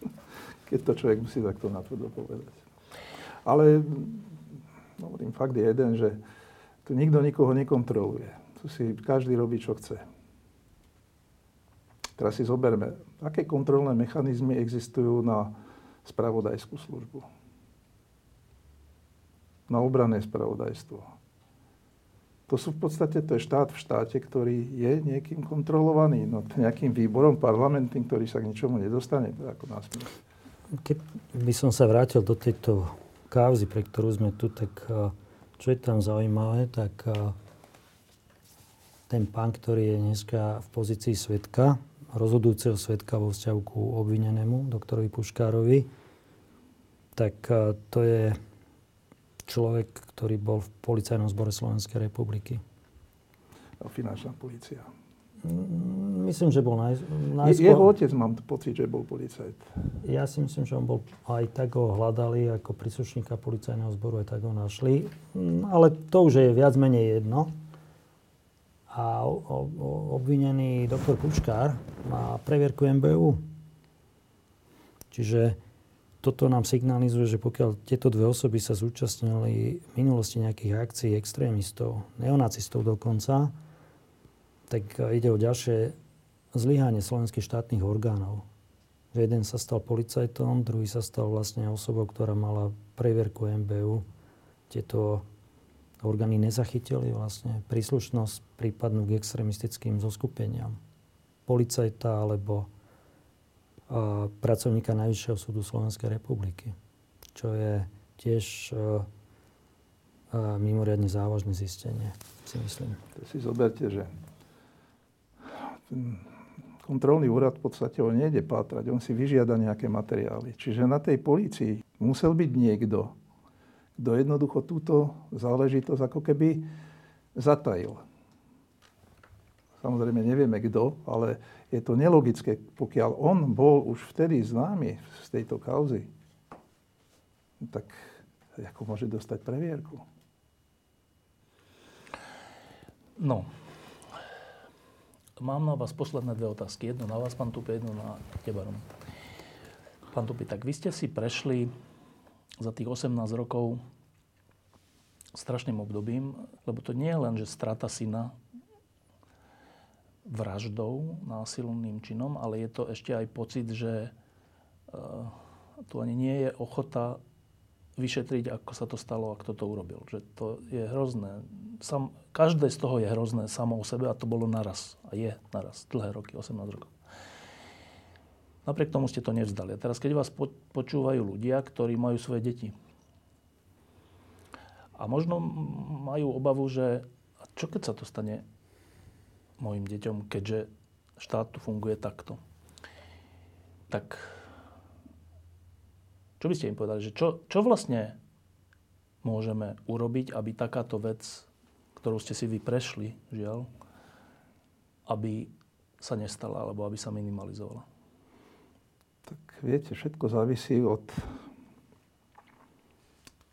keď to človek musí takto natvrdo povedať. Ale hovorím, fakt je jeden, že tu nikto nikoho nekontroluje. Tu si každý robí, čo chce. Teraz si zoberme, aké kontrolné mechanizmy existujú na spravodajskú službu. Na obrané spravodajstvo. To sú v podstate, to je štát v štáte, ktorý je niekým kontrolovaný, no nejakým výborom parlamentným, ktorý sa k ničomu nedostane, to ako násmiech. Keď by som sa vrátil do tejto kauzy, pre ktorú sme tu, tak čo je tam zaujímavé, tak ten pán, ktorý je dneska v pozícii svetka, rozhodujúceho svetka vo vzťahu ku obvinenému, doktorovi Puškárovi, tak to je človek, ktorý bol v policajnom zbore Slovenskej republiky. Finančná policia. Mm, myslím, že bol naj, najskôr... Jeho otec mám pocit, že bol policajt. Ja si myslím, že on bol aj tak ho hľadali ako príslušníka policajného zboru, aj tak ho našli. Mm, ale to už je viac menej jedno. A obvinený doktor Pučkár má previerku MBU. Čiže toto nám signalizuje, že pokiaľ tieto dve osoby sa zúčastnili v minulosti nejakých akcií extrémistov, neonacistov dokonca, tak ide o ďalšie zlyhanie slovenských štátnych orgánov. Že jeden sa stal policajtom, druhý sa stal vlastne osobou, ktorá mala previerku MBU. Tieto orgány nezachytili vlastne príslušnosť prípadnú k extremistickým zoskupeniam. Policajta alebo a, e, pracovníka Najvyššieho súdu Slovenskej republiky. Čo je tiež a, e, a, mimoriadne závažné zistenie, si myslím. Si zoberte, že ten kontrolný úrad v podstate on nejde pátrať, on si vyžiada nejaké materiály. Čiže na tej polícii musel byť niekto, kto jednoducho túto záležitosť ako keby zatajil. Samozrejme nevieme kto, ale je to nelogické, pokiaľ on bol už vtedy známy z tejto kauzy, tak ako môže dostať previerku? No, Mám na vás posledné dve otázky. Jednu na vás, pán Tupi, jednu na teba. Pán Tupi, tak vy ste si prešli za tých 18 rokov strašným obdobím, lebo to nie je len, že strata syna vraždou, násilným činom, ale je to ešte aj pocit, že uh, tu ani nie je ochota vyšetriť, ako sa to stalo a kto to urobil. Že to je hrozné. Sam, každé z toho je hrozné samo o sebe a to bolo naraz. A je naraz. Dlhé roky, 18 rokov. Napriek tomu ste to nevzdali. A teraz, keď vás počúvajú ľudia, ktorí majú svoje deti a možno majú obavu, že čo keď sa to stane mojim deťom, keďže štát tu funguje takto, tak čo by ste im povedali? Že čo, čo vlastne môžeme urobiť, aby takáto vec, ktorú ste si vy prešli, žiaľ, aby sa nestala, alebo aby sa minimalizovala? Tak viete, všetko závisí od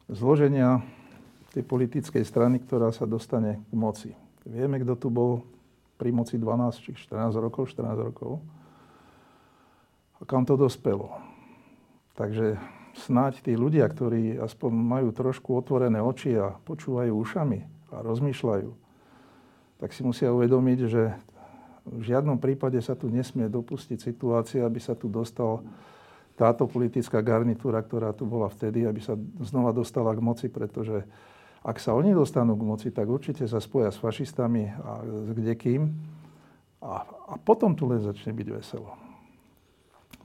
zloženia tej politickej strany, ktorá sa dostane k moci. Vieme, kto tu bol pri moci 12 či 14 rokov, 14 rokov. A kam to dospelo. Takže snáď tí ľudia, ktorí aspoň majú trošku otvorené oči a počúvajú ušami a rozmýšľajú, tak si musia uvedomiť, že V žiadnom prípade sa tu nesmie dopustiť situácia, aby sa tu dostal táto politická garnitúra, ktorá tu bola vtedy, aby sa znova dostala k moci, pretože ak sa oni dostanú k moci, tak určite sa spoja s fašistami a s kdekým. A, a potom tu len začne byť veselo.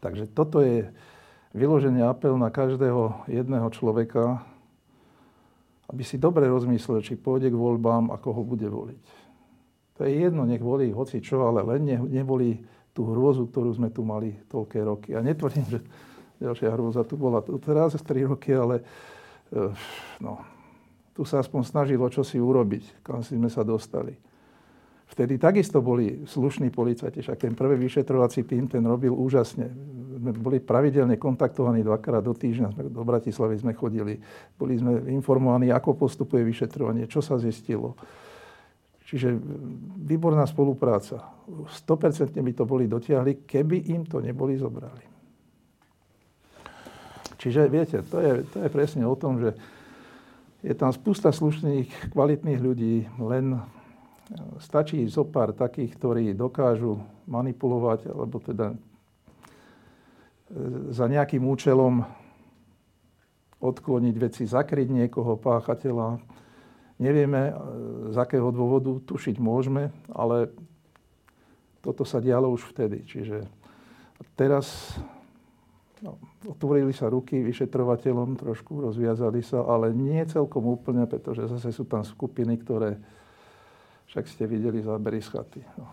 Takže toto je vyložený apel na každého jedného človeka, aby si dobre rozmyslel, či pôjde k voľbám a koho bude voliť. To je jedno, nech volí hoci čo, ale len nevolí tú hrôzu, ktorú sme tu mali toľké roky. Ja netvrdím, že ďalšia hrôza tu bola teraz 3 roky, ale eh, no, tu sa aspoň snažilo čo si urobiť, kam si sme sa dostali. Vtedy takisto boli slušní policajti, však ten prvý vyšetrovací tým ten robil úžasne. My boli pravidelne kontaktovaní dvakrát do týždňa, do Bratislavy sme chodili. Boli sme informovaní, ako postupuje vyšetrovanie, čo sa zistilo. Čiže výborná spolupráca. 100% by to boli dotiahli, keby im to neboli zobrali. Čiže viete, to je, to je presne o tom, že je tam spústa slušných, kvalitných ľudí, len stačí zo pár takých, ktorí dokážu manipulovať, alebo teda e, za nejakým účelom odkloniť veci, zakryť niekoho, páchateľa, Nevieme, e, z akého dôvodu, tušiť môžeme, ale toto sa dialo už vtedy. Čiže teraz no, otvorili sa ruky vyšetrovateľom, trošku rozviazali sa, ale nie celkom úplne, pretože zase sú tam skupiny, ktoré však ste videli zábery z chaty. No.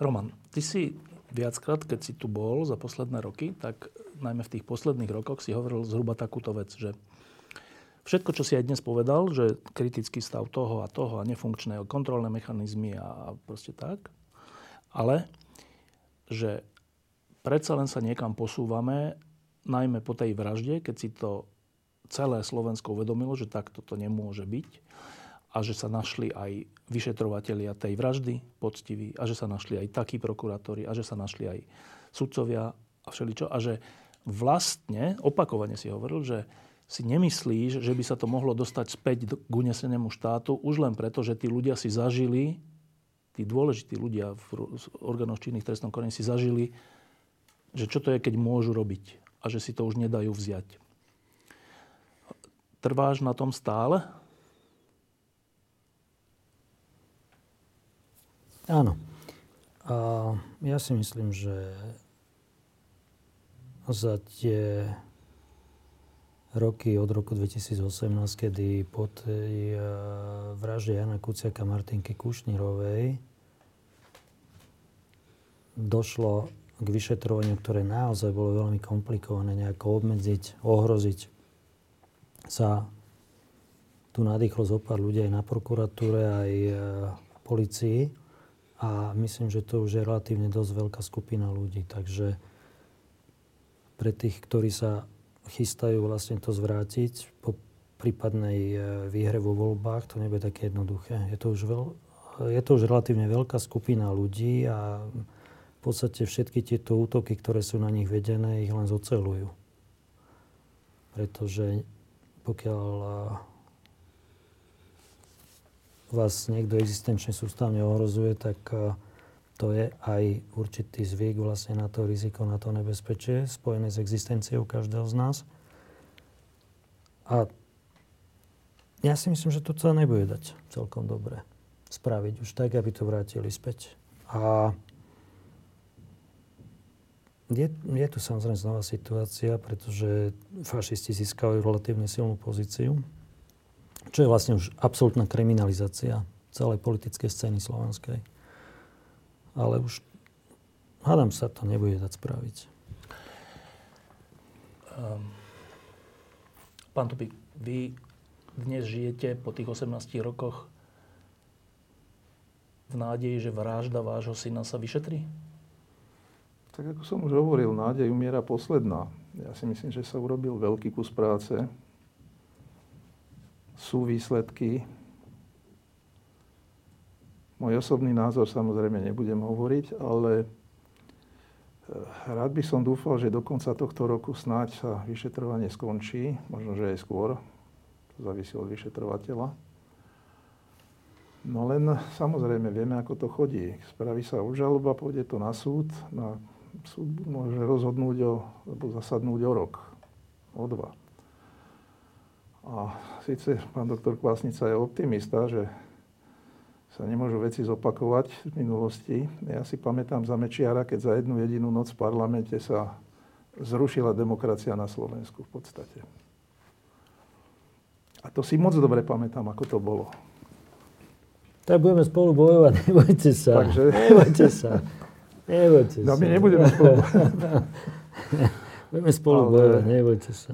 Roman, ty si viackrát, keď si tu bol za posledné roky, tak najmä v tých posledných rokoch si hovoril zhruba takúto vec, že Všetko, čo si aj dnes povedal, že kritický stav toho a toho a nefunkčné kontrolné mechanizmy a proste tak, ale že predsa len sa niekam posúvame, najmä po tej vražde, keď si to celé Slovensko uvedomilo, že takto to nemôže byť a že sa našli aj vyšetrovatelia tej vraždy poctiví a že sa našli aj takí prokurátori a že sa našli aj sudcovia a všeličo a že vlastne, opakovane si hovoril, že si nemyslíš, že by sa to mohlo dostať späť k unesenému štátu už len preto, že tí ľudia si zažili, tí dôležití ľudia v orgánoch činných trestnom konaní si zažili, že čo to je, keď môžu robiť a že si to už nedajú vziať. Trváš na tom stále? Áno. A ja si myslím, že za tie roky od roku 2018, kedy po tej vražde Jana Kuciaka Martinky Kušnírovej došlo k vyšetrovaniu, ktoré naozaj bolo veľmi komplikované, nejako obmedziť, ohroziť sa tu nadýchlo zo pár ľudí aj na prokuratúre, aj v policii. A myslím, že to už je relatívne dosť veľká skupina ľudí. Takže pre tých, ktorí sa chystajú vlastne to zvrátiť po prípadnej e, výhre vo voľbách, to nebude také jednoduché. Je to už, veľ, je to už relatívne veľká skupina ľudí a v podstate všetky tieto útoky, ktoré sú na nich vedené, ich len zocelujú. Pretože pokiaľ e, vás niekto existenčne sústavne ohrozuje, tak e, to je aj určitý zvyk vlastne na to riziko, na to nebezpečie spojené s existenciou každého z nás. A ja si myslím, že to sa nebude dať celkom dobre spraviť už tak, aby to vrátili späť. A je, je tu samozrejme znova situácia, pretože fašisti získajú relatívne silnú pozíciu, čo je vlastne už absolútna kriminalizácia celej politickej scény slovenskej ale už hádam sa to nebude dať spraviť. Um, pán Tupik, vy dnes žijete po tých 18 rokoch v nádeji, že vražda vášho syna sa vyšetrí? Tak ako som už hovoril, nádej umiera posledná. Ja si myslím, že sa urobil veľký kus práce. Sú výsledky, môj osobný názor samozrejme nebudem hovoriť, ale eh, rád by som dúfal, že do konca tohto roku snáď sa vyšetrovanie skončí, možno, že aj skôr, to závisí od vyšetrovateľa. No len samozrejme vieme, ako to chodí. Spraví sa obžaloba, pôjde to na súd. Na súd môže rozhodnúť o, alebo zasadnúť o rok, o dva. A síce pán doktor Kvásnica je optimista, že sa nemôžu veci zopakovať z minulosti. Ja si pamätám za Mečiara, keď za jednu jedinú noc v parlamente sa zrušila demokracia na Slovensku v podstate. A to si moc dobre pamätám, ako to bolo. Tak budeme spolu bojovať, nebojte sa. Takže... Nebojte sa. Nebojte no, sa. my nebudeme spolu Budeme spolu Ale... bojovať, nebojte sa.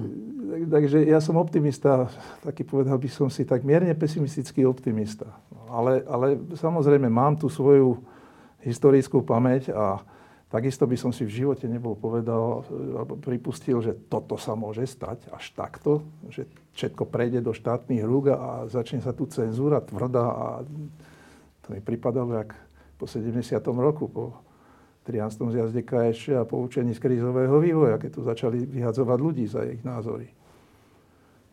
Takže ja som optimista, taký povedal by som si, tak mierne pesimistický optimista. Ale, ale samozrejme mám tu svoju historickú pamäť a takisto by som si v živote nebol povedal, alebo pripustil, že toto sa môže stať až takto, že všetko prejde do štátnych rúk a začne sa tu cenzúra tvrdá a to mi pripadalo jak po 70. roku, po 13. zjazde KSČ a poučení z krízového vývoja, keď tu začali vyhadzovať ľudí za ich názory.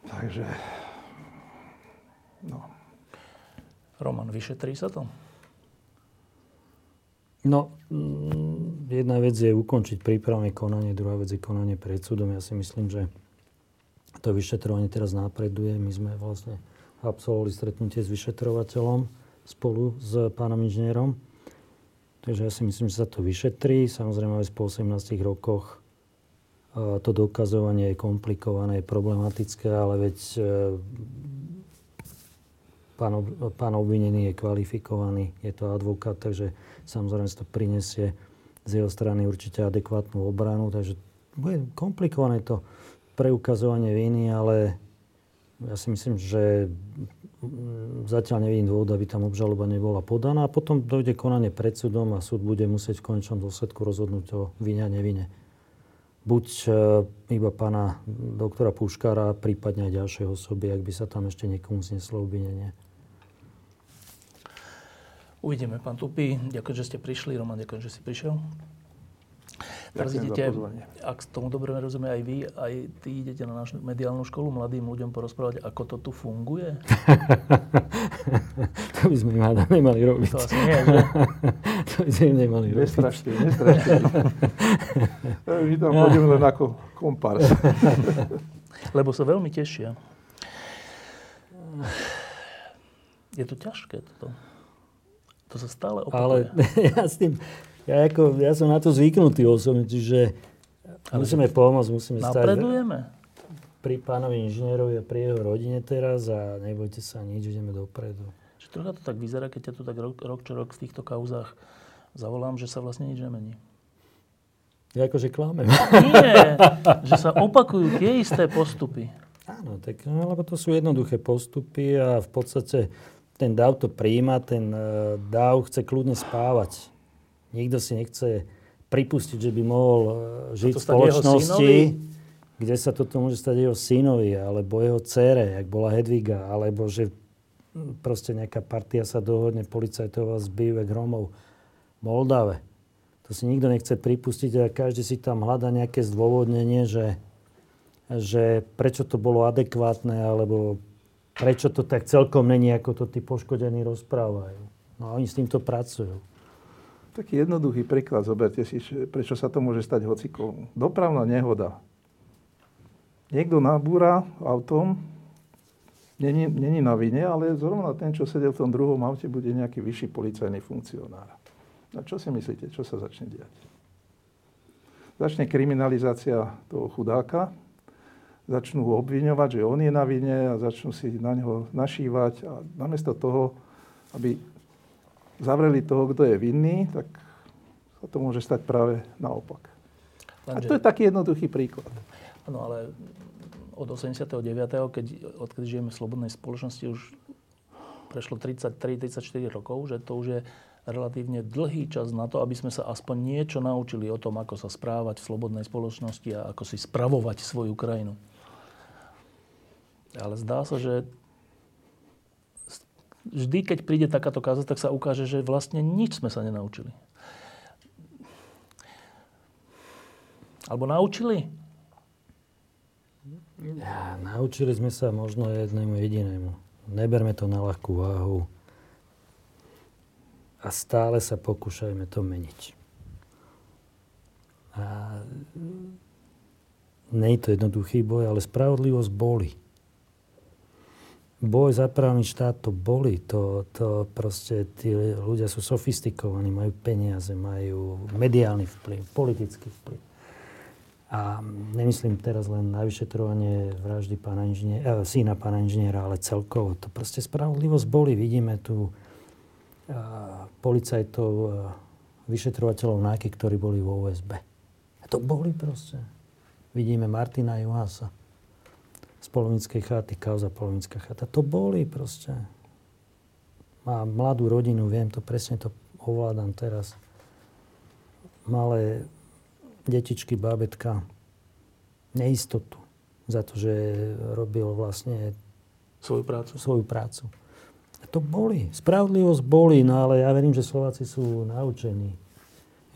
Takže, no. Roman, vyšetrí sa to? No, mm, jedna vec je ukončiť prípravné konanie, druhá vec je konanie pred súdom. Ja si myslím, že to vyšetrovanie teraz napreduje. My sme vlastne absolvovali stretnutie s vyšetrovateľom spolu s pánom inžinierom. Takže ja si myslím, že sa to vyšetrí. Samozrejme aj po 18 rokoch to dokazovanie je komplikované, je problematické, ale veď e, pán, pán obvinený je kvalifikovaný, je to advokát, takže samozrejme to prinesie z jeho strany určite adekvátnu obranu, takže bude komplikované to preukazovanie viny, ale ja si myslím, že zatiaľ nevidím dôvod, aby tam obžaloba nebola podaná. A potom dojde konanie pred súdom a súd bude musieť v konečnom dôsledku rozhodnúť o vine a nevine. Buď e, iba pána doktora Puškára, prípadne aj ďalšej osoby, ak by sa tam ešte niekomu zneslo obvinenie. Uvidíme, pán Tupy. Ďakujem, že ste prišli. Roman, ďakujem, že si prišiel. Teraz idete, ak tomu dobre rozumie aj vy, aj ty idete na našu mediálnu školu mladým ľuďom porozprávať, ako to tu funguje? to by sme im nemali robiť. To asi nie, že? to by sme im nemali robiť. Nestrašte, nestrašte. My tam pôjdeme len ako kompárs. Lebo sa veľmi tešia. Je to ťažké toto. To sa stále opakuje. Ale ja s tým, ja, ako, ja som na to zvyknutý osobne, čiže Ale musíme pomôcť, musíme Napredujeme. stať pri pánovi inžinierovi a pri jeho rodine teraz a nebojte sa nič, ideme dopredu. Že trocha to tak vyzerá, keď ťa tu tak rok, rok čo rok v týchto kauzách zavolám, že sa vlastne nič nemení. Ja akože klamem. Nie, že sa opakujú tie isté postupy. Áno, tak, no, lebo to sú jednoduché postupy a v podstate ten DAV to príjma, ten uh, DAV chce kľudne spávať. Nikto si nechce pripustiť, že by mohol e, žiť v spoločnosti, kde sa toto môže stať jeho synovi, alebo jeho dcere, jak bola Hedviga, alebo že proste nejaká partia sa dohodne policajtov a zbývek Romov v Moldave. To si nikto nechce pripustiť a každý si tam hľada nejaké zdôvodnenie, že, že prečo to bolo adekvátne, alebo prečo to tak celkom není, ako to tí poškodení rozprávajú. No a oni s týmto pracujú. Taký jednoduchý príklad, zoberte si, prečo sa to môže stať hocikomu. Dopravná nehoda. Niekto nabúra autom, není, není na vine, ale zrovna ten, čo sedel v tom druhom aute, bude nejaký vyšší policajný funkcionár. A čo si myslíte, čo sa začne diať? Začne kriminalizácia toho chudáka, začnú ho obviňovať, že on je na vine a začnú si na neho našívať a namiesto toho, aby zavreli toho, kto je vinný, tak sa to môže stať práve naopak. Lenže... A to je taký jednoduchý príklad. Áno, ale od 89., keď, odkedy žijeme v slobodnej spoločnosti, už prešlo 33-34 rokov, že to už je relatívne dlhý čas na to, aby sme sa aspoň niečo naučili o tom, ako sa správať v slobodnej spoločnosti a ako si spravovať svoju krajinu. Ale zdá sa, že vždy, keď príde takáto káza, tak sa ukáže, že vlastne nič sme sa nenaučili. Alebo naučili? Ja, naučili sme sa možno jednému jedinému. Neberme to na ľahkú váhu. A stále sa pokúšajme to meniť. A nie je to jednoduchý boj, ale spravodlivosť boli. Boj za právny štát to boli. To, to proste, tí ľudia sú sofistikovaní, majú peniaze, majú mediálny vplyv, politický vplyv. A nemyslím teraz len na vyšetrovanie vraždy pána inžiniera, eh, syna pána inžiniera, ale celkovo. To proste spravodlivosť boli. Vidíme tu eh, policajtov, eh, vyšetrovateľov náky, ktorí boli vo USB. A to boli proste. Vidíme Martina Juhasa z Polovnickej chaty, kauza Polovnická chata. To boli proste. Má mladú rodinu, viem to, presne to ovládam teraz. Malé detičky, bábetka, neistotu za to, že robil vlastne svoju prácu. Svoju prácu. A to boli. Spravodlivosť boli, no ale ja verím, že Slováci sú naučení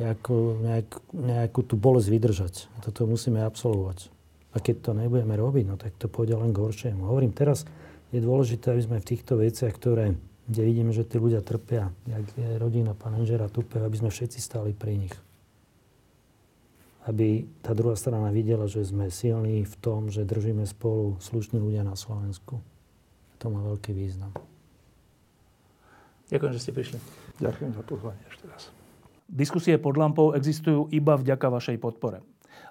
nejakú, nejak, nejakú tú bolesť vydržať. A toto musíme absolvovať. A keď to nebudeme robiť, no tak to pôjde len k horšiemu. Hovorím, teraz je dôležité, aby sme v týchto veciach, ktoré, kde vidíme, že tí ľudia trpia, jak je rodina pána Inžera Tupe, aby sme všetci stáli pri nich aby tá druhá strana videla, že sme silní v tom, že držíme spolu slušní ľudia na Slovensku. To má veľký význam. Ďakujem, že ste prišli. Ďakujem za pozvanie ešte raz. Diskusie pod lampou existujú iba vďaka vašej podpore.